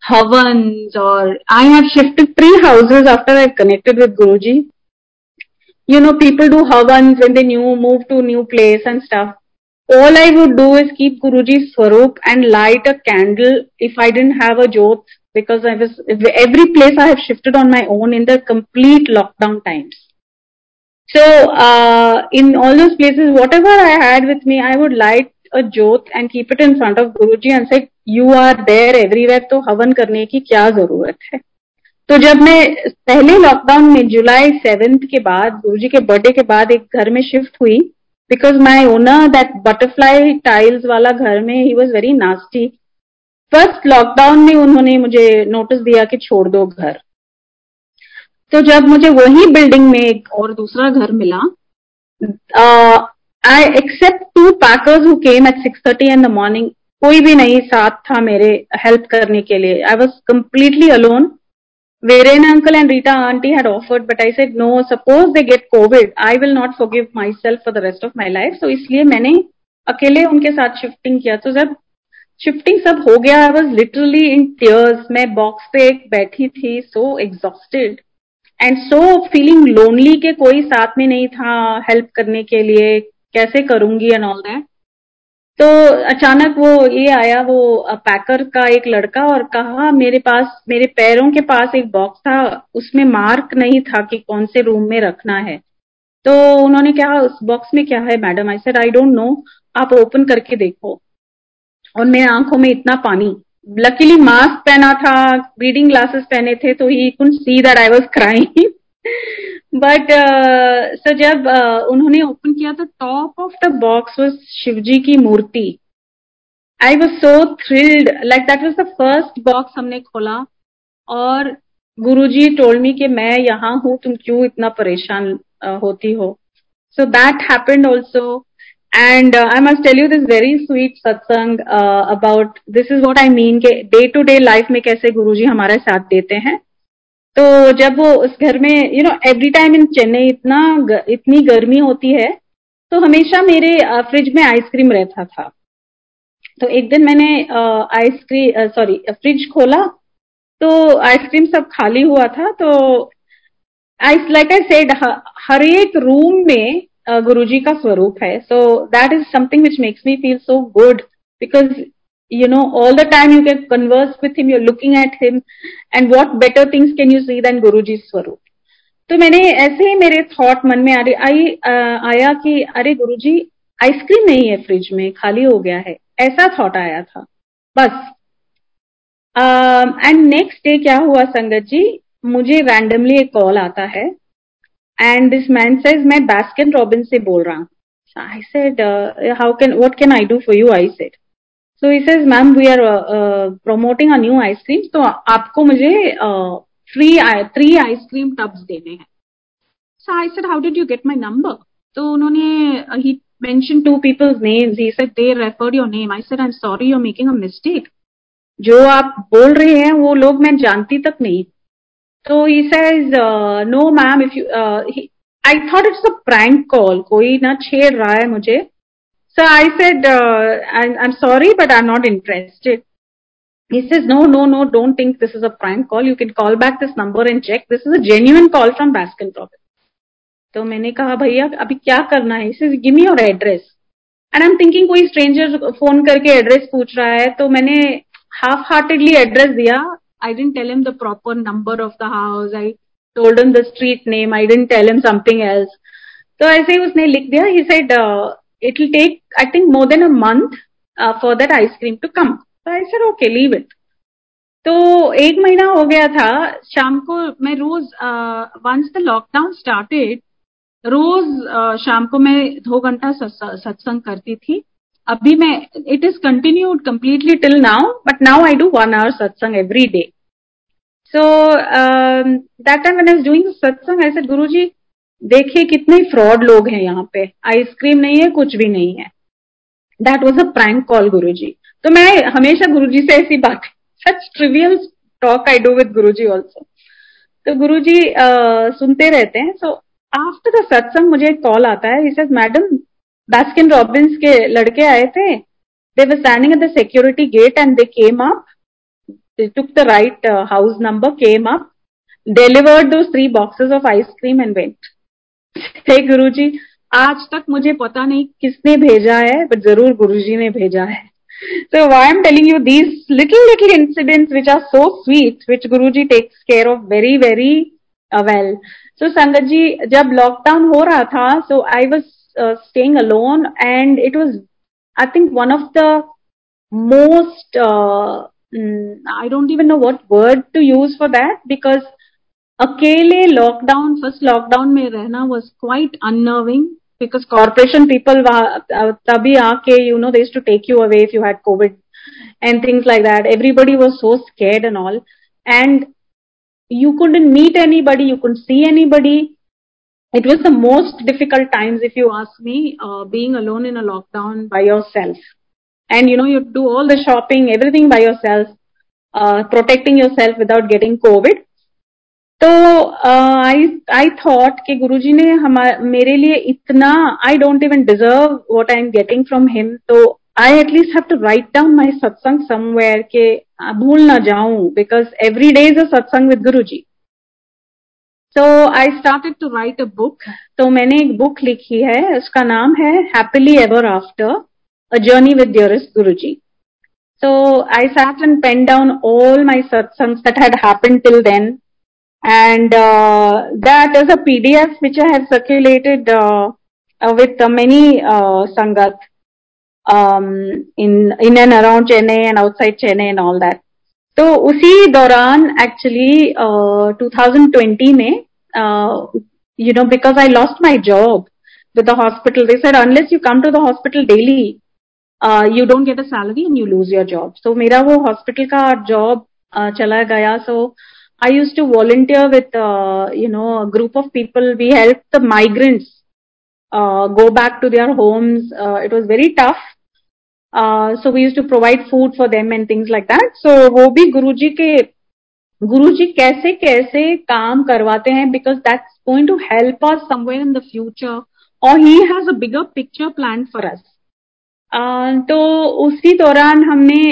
हवन और I have shifted three houses after I connected with Guru ji you know people do havan in the new move to new place and stuff all I would do is keep Guruji's Swarup and light a candle if I didn't have a jot because I was every place I have shifted on my own in the complete lockdown times. So uh, in all those places, whatever I had with me, I would light a jot and keep it in front of Guruji and say, "You are there everywhere, तो हवन करने की क्या ज़रूरत है?" तो जब मैं पहले लॉकडाउन में जुलाई सेवेंथ के बाद गुरुजी के बर्थडे के बाद एक घर में शिफ्ट हुई because my owner that butterfly tiles वाला घर में ही was very nasty first lockdown में उन्होंने मुझे नोटिस दिया कि छोड़ दो घर तो जब मुझे वही बिल्डिंग में एक और दूसरा घर मिला I except two packers who came at six thirty in the morning कोई भी नहीं साथ था मेरे हेल्प करने के लिए I was completely alone Wherein uncle and Rita auntie had offered, but I said no. Suppose they get COVID, I will not forgive myself for the rest of my life. So इसलिए मैंने अकेले उनके साथ shifting किया तो जब shifting सब हो गया I was literally in tears मैं बॉक्स पे एक बैठी थी so exhausted and so feeling lonely के कोई साथ में नहीं था हेल्प करने के लिए कैसे करूँगी एंड ऑल दैट तो अचानक वो ये आया, वो पैकर का एक लड़का और कहा, मेरे पास, मेरे पैरों के पास एक बॉक्स था, उसमें मार्क नहीं था कि कौन से रूम में रखना है। तो उन्होंने कहा, उस बॉक्स में क्या है madam I sir I don't know आप ओपन करके देखो। और मेरे आँखों में इतना पानी। लकीली मास्क पहना था रीडिंग ग्लासेस पहने थे तो he can see that I was crying but sir जब uh, उन्होंने ओपन किया तो top of the box was Shivji की मूर्ति। I was so thrilled like that was the first box हमने खोला। और गुरुजी टोल्ड मी कि मैं यहाँ हूँ तुम क्यों इतना परेशान uh, होती हो? So that happened also and I must tell you this very sweet satsang about this is what I mean के डे टू डे लाइफ में कैसे गुरु जी हमारा साथ देते हैं। तो जब वो उस घर में you know every time in Chennai इतना इतनी गर्मी होती है तो हमेशा मेरे फ्रिज में आइसक्रीम रहता था। तो एक दिन मैंने आइसक्रीम सॉरी फ्रिज खोला तो आइसक्रीम सब खाली हुआ था तो आई लाइक आई सेड हर एक रूम में गुरुजी का स्वरूप है। So that is something which makes me feel so good because you know, all the time you can converse with him, you're looking at him, and what better things can you see than guruji स्वरूप तो मैंने ऐसे ही मेरे thought मन में आ रही, आई आया कि, अरे गुरुजी आइसक्रीम नहीं है फ्रिज में, खाली हो गया है। ऐसा थॉट आया था। बस। एंड नेक्स्ट डे क्या हुआ संगत जी? मुझे रैंडमली एक कॉल आता है एंड दिस मैन सेज मैं बैस्किन रॉबिन से बोल रहा हूँ। I said how can what can I do for you I said so he says ma'am we are promoting a new ice cream तो आपको मुझे free three ice cream tubs देने हैं. So I said how did you get my number तो उन्होंने ही mentioned two people's names. He said, they referred your name. I said, i'm sorry, you're making a mistake. जो आप बोल रहे हैं, वो लोग मैं जानती तक नहीं. तो he says no ma'am if you I thought it's a prank call कोई ना छेड़ रहा है मुझे. So I said, uh, I'm, I'm sorry, but I'm not interested. He says, no, no, no, don't think this is a prank call. You can call back this number and check. This is a genuine call from Baskin Robbins. तो मैंने कहा भैया अभी क्या करना है इसे give me your address and I am thinking कोई स्ट्रेंजर फोन करके एड्रेस पूछ रहा है तो मैंने हाफ हार्टेडली एड्रेस दिया I didn't tell him the proper number of the house I told him the street name I didn't tell him something else तो ऐसे ही उसने लिख दिया he said it will take, I think, more than a month for that ice cream to come तो I sir okay leave it तो एक महीना हो गया था शाम को मैं रोज वंस द लॉकडाउन स्टार्टेड रोज uh, शाम को मैं दो घंटा सत्संग करती थी। अभी मैं it is continued completely till now but now I do one hour satsang every day so that time when I doing satsang I said गुरुजी देखिए कितने फ्रॉड लोग हैं यहाँ पे। आइसक्रीम नहीं है कुछ भी नहीं है। That was a prank call Guru ji तो मैं हमेशा गुरु जी से ऐसी बात such trivial talk I do with Guru ji also तो गुरु जी uh, सुनते रहते हैं। सो आफ्टर द सत्संग मुझे एक कॉल आता है। मैडम बास्किन रॉबिन्स के लड़के आए थे। They were standing at the security gate and they came up right uh, house number came up delivered those three boxes of ice cream and went. हे गुरु जी आज तक मुझे पता नहीं किसने भेजा है बट ज़रूर गुरु जी ने भेजा है। So I am telling you these little little incidents which are so sweet which Guru ji takes care of very very well so sangat ji, जब लॉकडाउन हो रहा था so I was staying alone and it was I think one of the most I don't even know what word to use for that because अकेले lockdown first lockdown में रहना was quite unnerving because corporation people तभी आके you know these to take you away if you had Covid and things like that. Everybody was so scared and all. And you couldn't meet anybody, you couldn't see anybody. It was the most difficult times, if you ask me, uh, being alone in a lockdown by yourself. and you know you do all the shopping everything by yourself uh, protecting yourself without getting covid तो आई I thought कि गुरुजी ने हमारे मेरे लिए इतना I don't even deserve what I am getting from him तो I at least have to write down my satsang somewhere के भूल ना जाऊँ because every day is a satsang with Guruji so I started to write a book तो मैंने एक book लिखी है, उसका नाम है happily ever after a journey with dearest Guruji. So, I sat and penned down all my satsangs that had happened till then. And uh, that is a PDF which I have circulated uh, uh, with many uh, sangat um, in in and around Chennai and outside Chennai and all that. तो उसी दौरान actually uh, 2020 में you know because I lost my job with the hospital they said unless you come to the hospital daily you don't get a salary and you lose your job so मेरा वो hospital का job uh, चला गया सो I used to volunteer with, uh, you know, a group of people. We helped the migrants uh, go back to their homes. Uh, it was very tough. Uh, so we used to provide food for them and things like that. So वो भी गुरुजी के गुरुजी कैसे कैसे काम करवाते हैं because that's going to help us somewhere in the future or he has a bigger picture planned for us. तो उसी दौरान हमने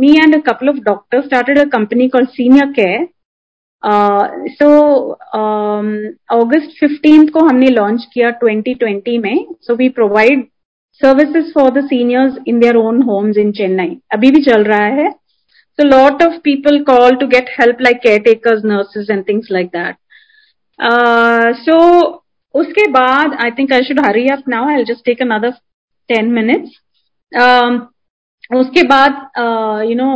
me and couple of doctor started a company call senior care so August fifteenth को हमने launch किया 2020 में। So we provide services for the seniors in their own homes in Chennai अभी भी चल रहा है। So lot of people call to get help like caretakers nurses and things like that so उसके बाद I think I should hurry up now I just take another ten minutes उसके बाद you know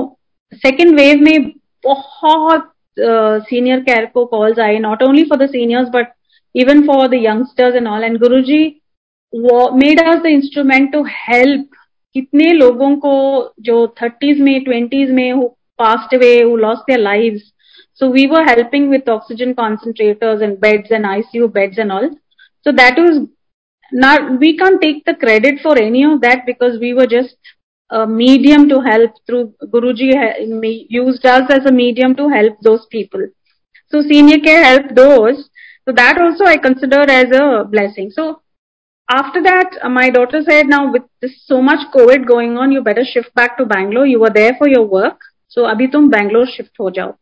second wave में बहुत senior care को calls आए not only for the seniors but even for the youngsters and all and guru ji made us the instrument to help कितने लोगों को जो थर्टीज में ट्वेंटीज में passed away who lost their lives so we were helping with oxygen concentrators and beds and icu beds and all so that was now we can't take the credit for any of that because we were just a medium to help through Guruji used us as a medium to help those people. So senior care helped those. So that also I consider as a blessing. So after that, uh, my daughter said, now with this so much COVID going on, you better shift back to Bangalore. You were there for your work. So abhi tum Bangalore shift ho jao.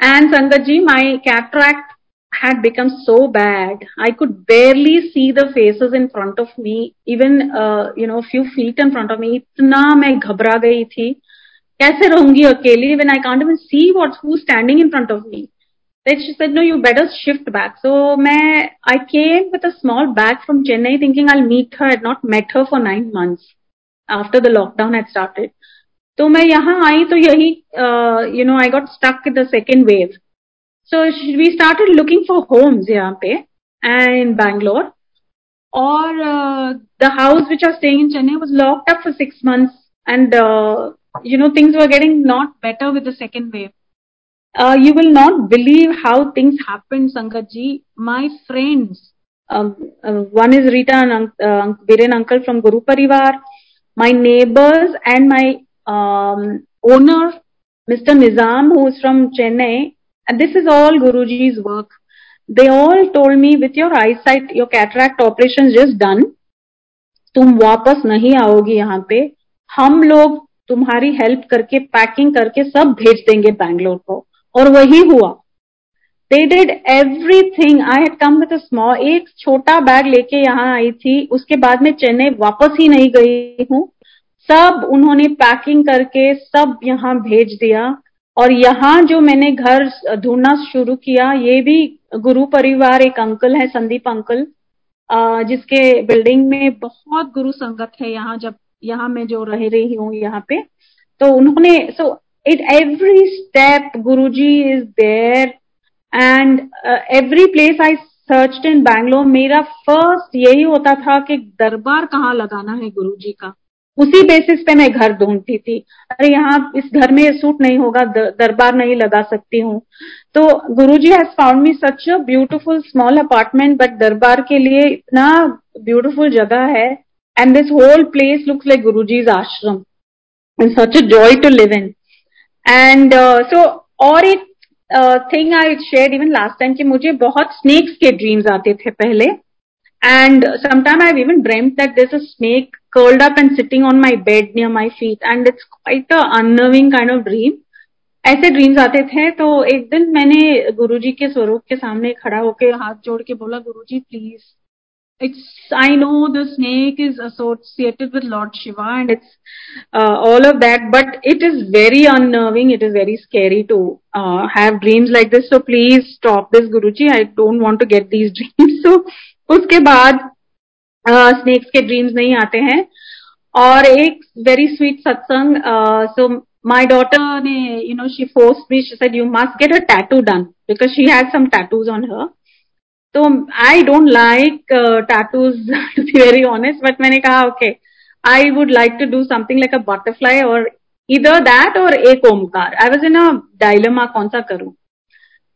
And Sangatji, my cataract had become so bad. I could barely see the faces in front of me, even uh, you know a few feet in front of me. इतना मैं घबरा गई थी कैसे रहूंगी अकेली when I can't even see what's who's standing in front of me. Then she said, no, you better shift back. So मैं, I came with a small bag from Chennai thinking I'll meet her. I had not met her for nine months. after the lockdown had started. तो मैं यहाँ आई तो यही you know I got stuck the So we started looking for homes here in Bangalore. Or uh, the house which I was staying in Chennai was locked up for six months, and uh, you know things were getting not better with the second wave. Uh, you will not believe how things happened, Sangatji. My friends, um, uh, one is Rita and uh, uncle from Guru Parivar, my neighbors and my um, owner, Mr. Nizam, who is from Chennai, and this is all Guruji's work. They all told me, with your eyesight, your cataract operation just done, तुम वापस नहीं आओगी यहाँ पे। हम लोग तुम्हारी help करके पैकिंग करके सब भेज देंगे बैंगलोर को। और वही हुआ। They did everything I had come with small एक छोटा बैग लेके यहाँ आई थी। उसके बाद में चेन्नई वापस ही नहीं गई हूँ। सब उन्होंने पैकिंग करके सब यहाँ भेज दिया। और यहाँ जो मैंने घर ढूंढना शुरू किया, ये भी गुरु परिवार, एक अंकल है, संदीप अंकल जिसके बिल्डिंग में बहुत गुरु संगत है यहाँ, जब यहाँ मैं जो रह रही हूँ यहाँ पे। तो उन्होंने सो it every step Guru ji is there and every place I search in Bangalore मेरा फ़र्स्ट यही होता था कि दरबार कहाँ लगाना है गुरु जी का। उसी बेसिस पे मैं घर ढूंढती थी। अरे यहाँ इस घर में सूट नहीं होगा दरबार नहीं लगा सकती हूँ। तो Guru ji has found me such a beautiful small apartment but दरबार के लिए इतना ब्यूटिफुल जगह है। And this whole place looks like Guru ji's ashram and such a joy to live in and so और एक thing I share even last time कि मुझे बहुत स्नेक्स के ड्रीम्स आते थे पहले। and sometime I even dream that this a snake curled up and sitting on my bed near my feet and it's quite a unnerving kind of dream ऐसे dreams आते थे तो एक दिन मैंने गुरुजी के स्वरूप के सामने खड़ा होकर हाथ जोड़ के बोला guruji please it's i know the snake is associated with lord shiva and it's uh, all of that but it is very unnerving it is very scary to uh, have dreams like this so please stop this guruji i don't want to get these dreams so उसके बाद snakes के dreams नहीं आते हैं। और एक very sweet satsang so my daughter ने you know she forced me she said you must get a tattoo done because she had some tattoos on her तो I don't like tattoos to be very honest but मैंने कहा okay I would like to do something like a butterfly और इधर that और एक Omkar I was in a dilemma कौन सा करूँ?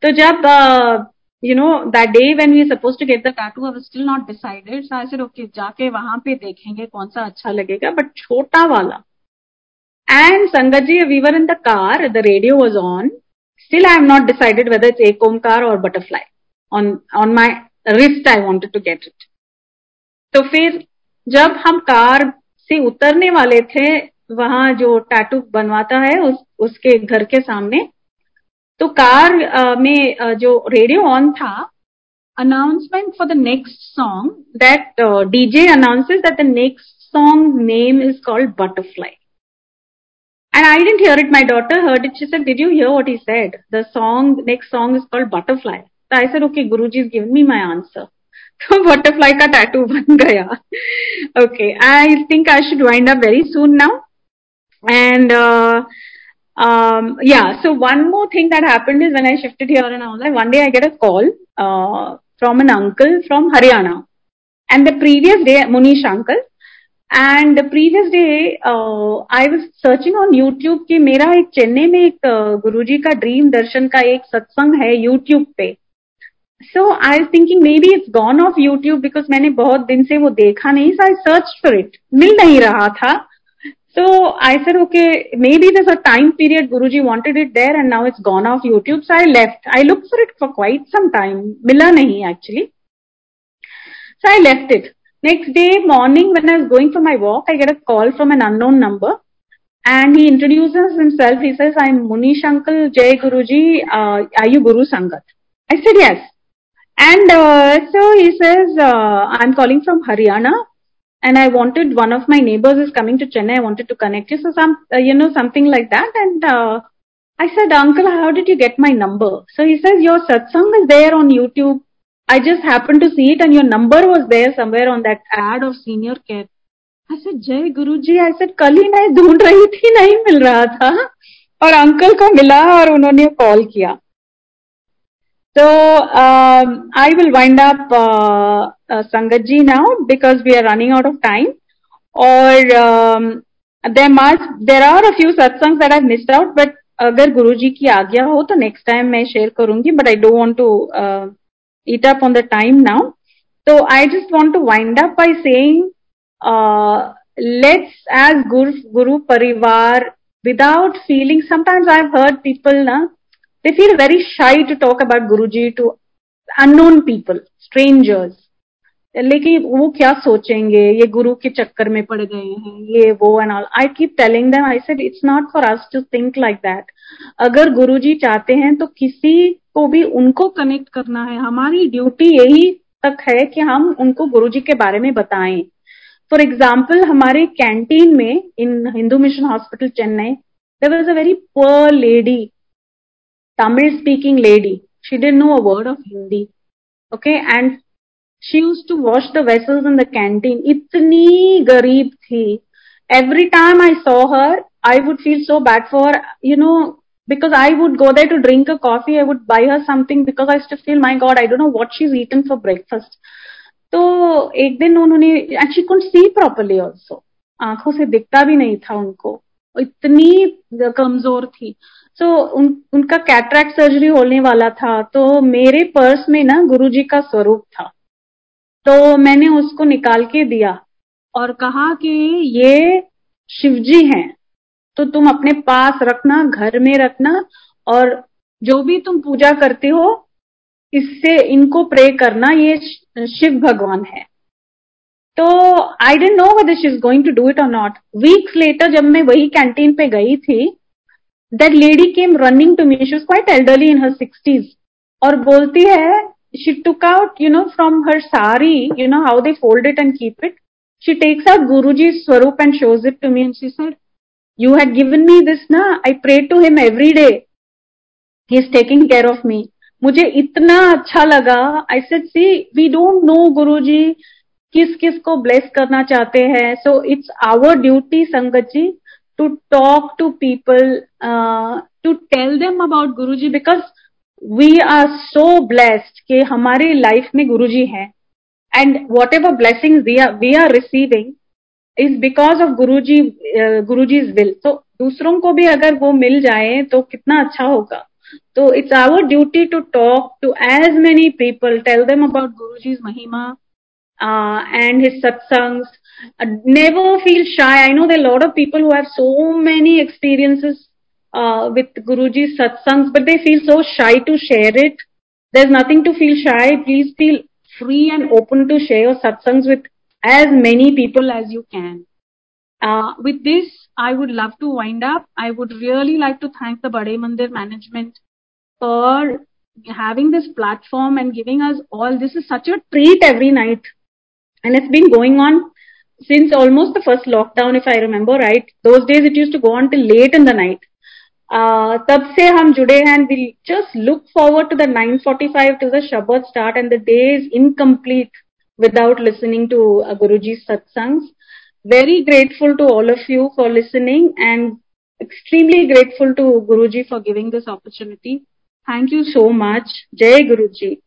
तो जब uh, you know that day when you suppose to get the tattoo I still not decided so I okay जाके वहाँ पे देखेंगे कौन सा अच्छा लगेगा. बट छोटा वाला। And sangat ji we were in the car the radio was on still I am not decided whether it's Ek Onkar और butterfly on on my wrist I wanted to get it तो फिर जब हम car से उतरने वाले थे वहाँ जो टैटू बनवाता है उस, उसके घर के सामने तो कार में जो रेडियो ऑन था announcement for the next song that DJ announces that the next song name is called butterfly and I didn't hear it my daughter heard it said did you hear what is said the song next song is called butterfly तो I said okay Guru ji is give me my answer butterfly का tattoo बन गया okay I think I should wind up very soon now and um, yeah, so one more thing that happened is when I shifted here and all that, one day I get a call uh, from an uncle from Haryana. And the previous day, Munish uncle, and previous day I was searching on YouTube कि मेरा एक चेन्नई में एक गुरुजी का dream दर्शन का एक सत्संग है यूट्यूब पे so I was thinking maybe it's gone off YouTube because मैंने बहुत दिन से वो देखा नहीं so I search for it मिल नहीं रहा था So I said, okay, maybe there's a time period Guruji wanted it there and now it's gone off YouTube. So I left. I looked for it for quite some time. Mila nahi actually. So I left it. Next day morning when I was going for my walk, I get a call from an unknown number and he introduces himself. He says, I'm Munish Uncle Jay Guruji. Uh, are you Guru Sangat? I said, yes. And uh, so he says, uh, I'm calling from Haryana and I wanted one of my neighbors is coming to Chennai. I wanted to connect you. So some, uh, you know, something like that. And uh, I said, Uncle, how did you get my number? So he says, Your satsang is there on YouTube. I just happened to see it, and your number was there somewhere on that ad of senior care. I said, Jai Guruji, I said, कल ही मैं ढूंढ रही थी नहीं मिल रहा था और uncle को मिला और उन्होंने call So um, I will wind up uh, uh, Sangat ji now because we are running out of time. Or um, there must there are a few satsangs that I've missed out, but अगर गुरु जी की आज्ञा हो तो next time मैं share करूंगी but I don't want to eat up on the time now. So I just want to wind up by saying, uh, let's as Guru, Guru Parivar, without feeling, sometimes I've heard people, na, they feel very shy to talk about Guruji to unknown people, strangers. लेकिन वो क्या सोचेंगे? ये गुरु के चक्कर में पड़ गए हैं ये वो and all I keep telling them I said it's not for us to think like that अगर गुरुजी चाहते हैं तो किसी को भी उनको कनेक्ट करना है। हमारी ड्यूटी यही तक है कि हम उनको गुरुजी के बारे में बताएँ। फॉर एग्ज़ाम्पल हमारे कैंटीन में in Hindu Mission Hospital Chennai there was a very poor lady Tamil speaking lady she did no a word of Hindi okay and she use to wash the vessels in the canteen इतनी गरीब थी every time I saw her I would feel so bad for you know because I would go there to drink a coffee. I would buy her something because I used to feel, my God, I don't know what she's eaten for breakfast. तो एक दिन उन्होंने actually could see properly also आंखों से दिखता भी नहीं था उनको इतनी कमजोर थी सो so, उन, उनका कैटरैक्ट सर्जरी होने वाला था तो मेरे पर्स में ना गुरुजी का स्वरूप था। तो मैंने उसको निकाल के दिया और कहा कि ये शिवजी हैं तो तुम अपने पास रखना घर में रखना और जो भी तुम पूजा करते हो इससे इनको प्रे करना ये शिव भगवान है। तो I don't know whether she is going to do it और नॉट वीक्स लेटर जब मैं वही कैंटीन पे गई थी that lady came running to me she quite elderly in her sixties और बोलती है took out you know from her sari you know how they fold it and keep it she takes out Guru ji swaroop and shows it to me and she said You had given me this na, I pray to him every day. He is taking care of me. मुझे इतना अच्छा लगा। I said see we don't know Guru ji किस किस को bless करना चाहते हैं. सो it's our duty sangat ji to talk to people to tell them about Guru ji because we are so blessed कि हमारी लाइफ में जी हैं। And whatever blessing we are receiving is because of Guru ji Guru ji will तो दूसरों को भी अगर वो मिल जाए तो कितना अच्छा होगा। तो it's our duty to talk to as many people tell them about Guru ji's महिमा and his satsangs never feel shy i know there are a lot of people who have so many experiences uh, with guruji's satsangs but they feel so shy to share it there's nothing to feel shy please feel free and open to share your satsangs with as many people as you can. Uh, with this, I would love to wind up. I would really like to thank the Bade Mandir management for having this platform and giving us all. This is such a treat every night. And it's been going on since almost the first lockdown, if I remember right. Those days it used to go on till late in the night. Uh, तब से हम जुड़े हैं and we just look forward to the 9.45 to the Shabbat start and the day is incomplete without listening to uh, Guruji's satsangs. Very grateful to all of you for listening and extremely grateful to Guruji for giving this opportunity. Thank you so much. Jai Guruji.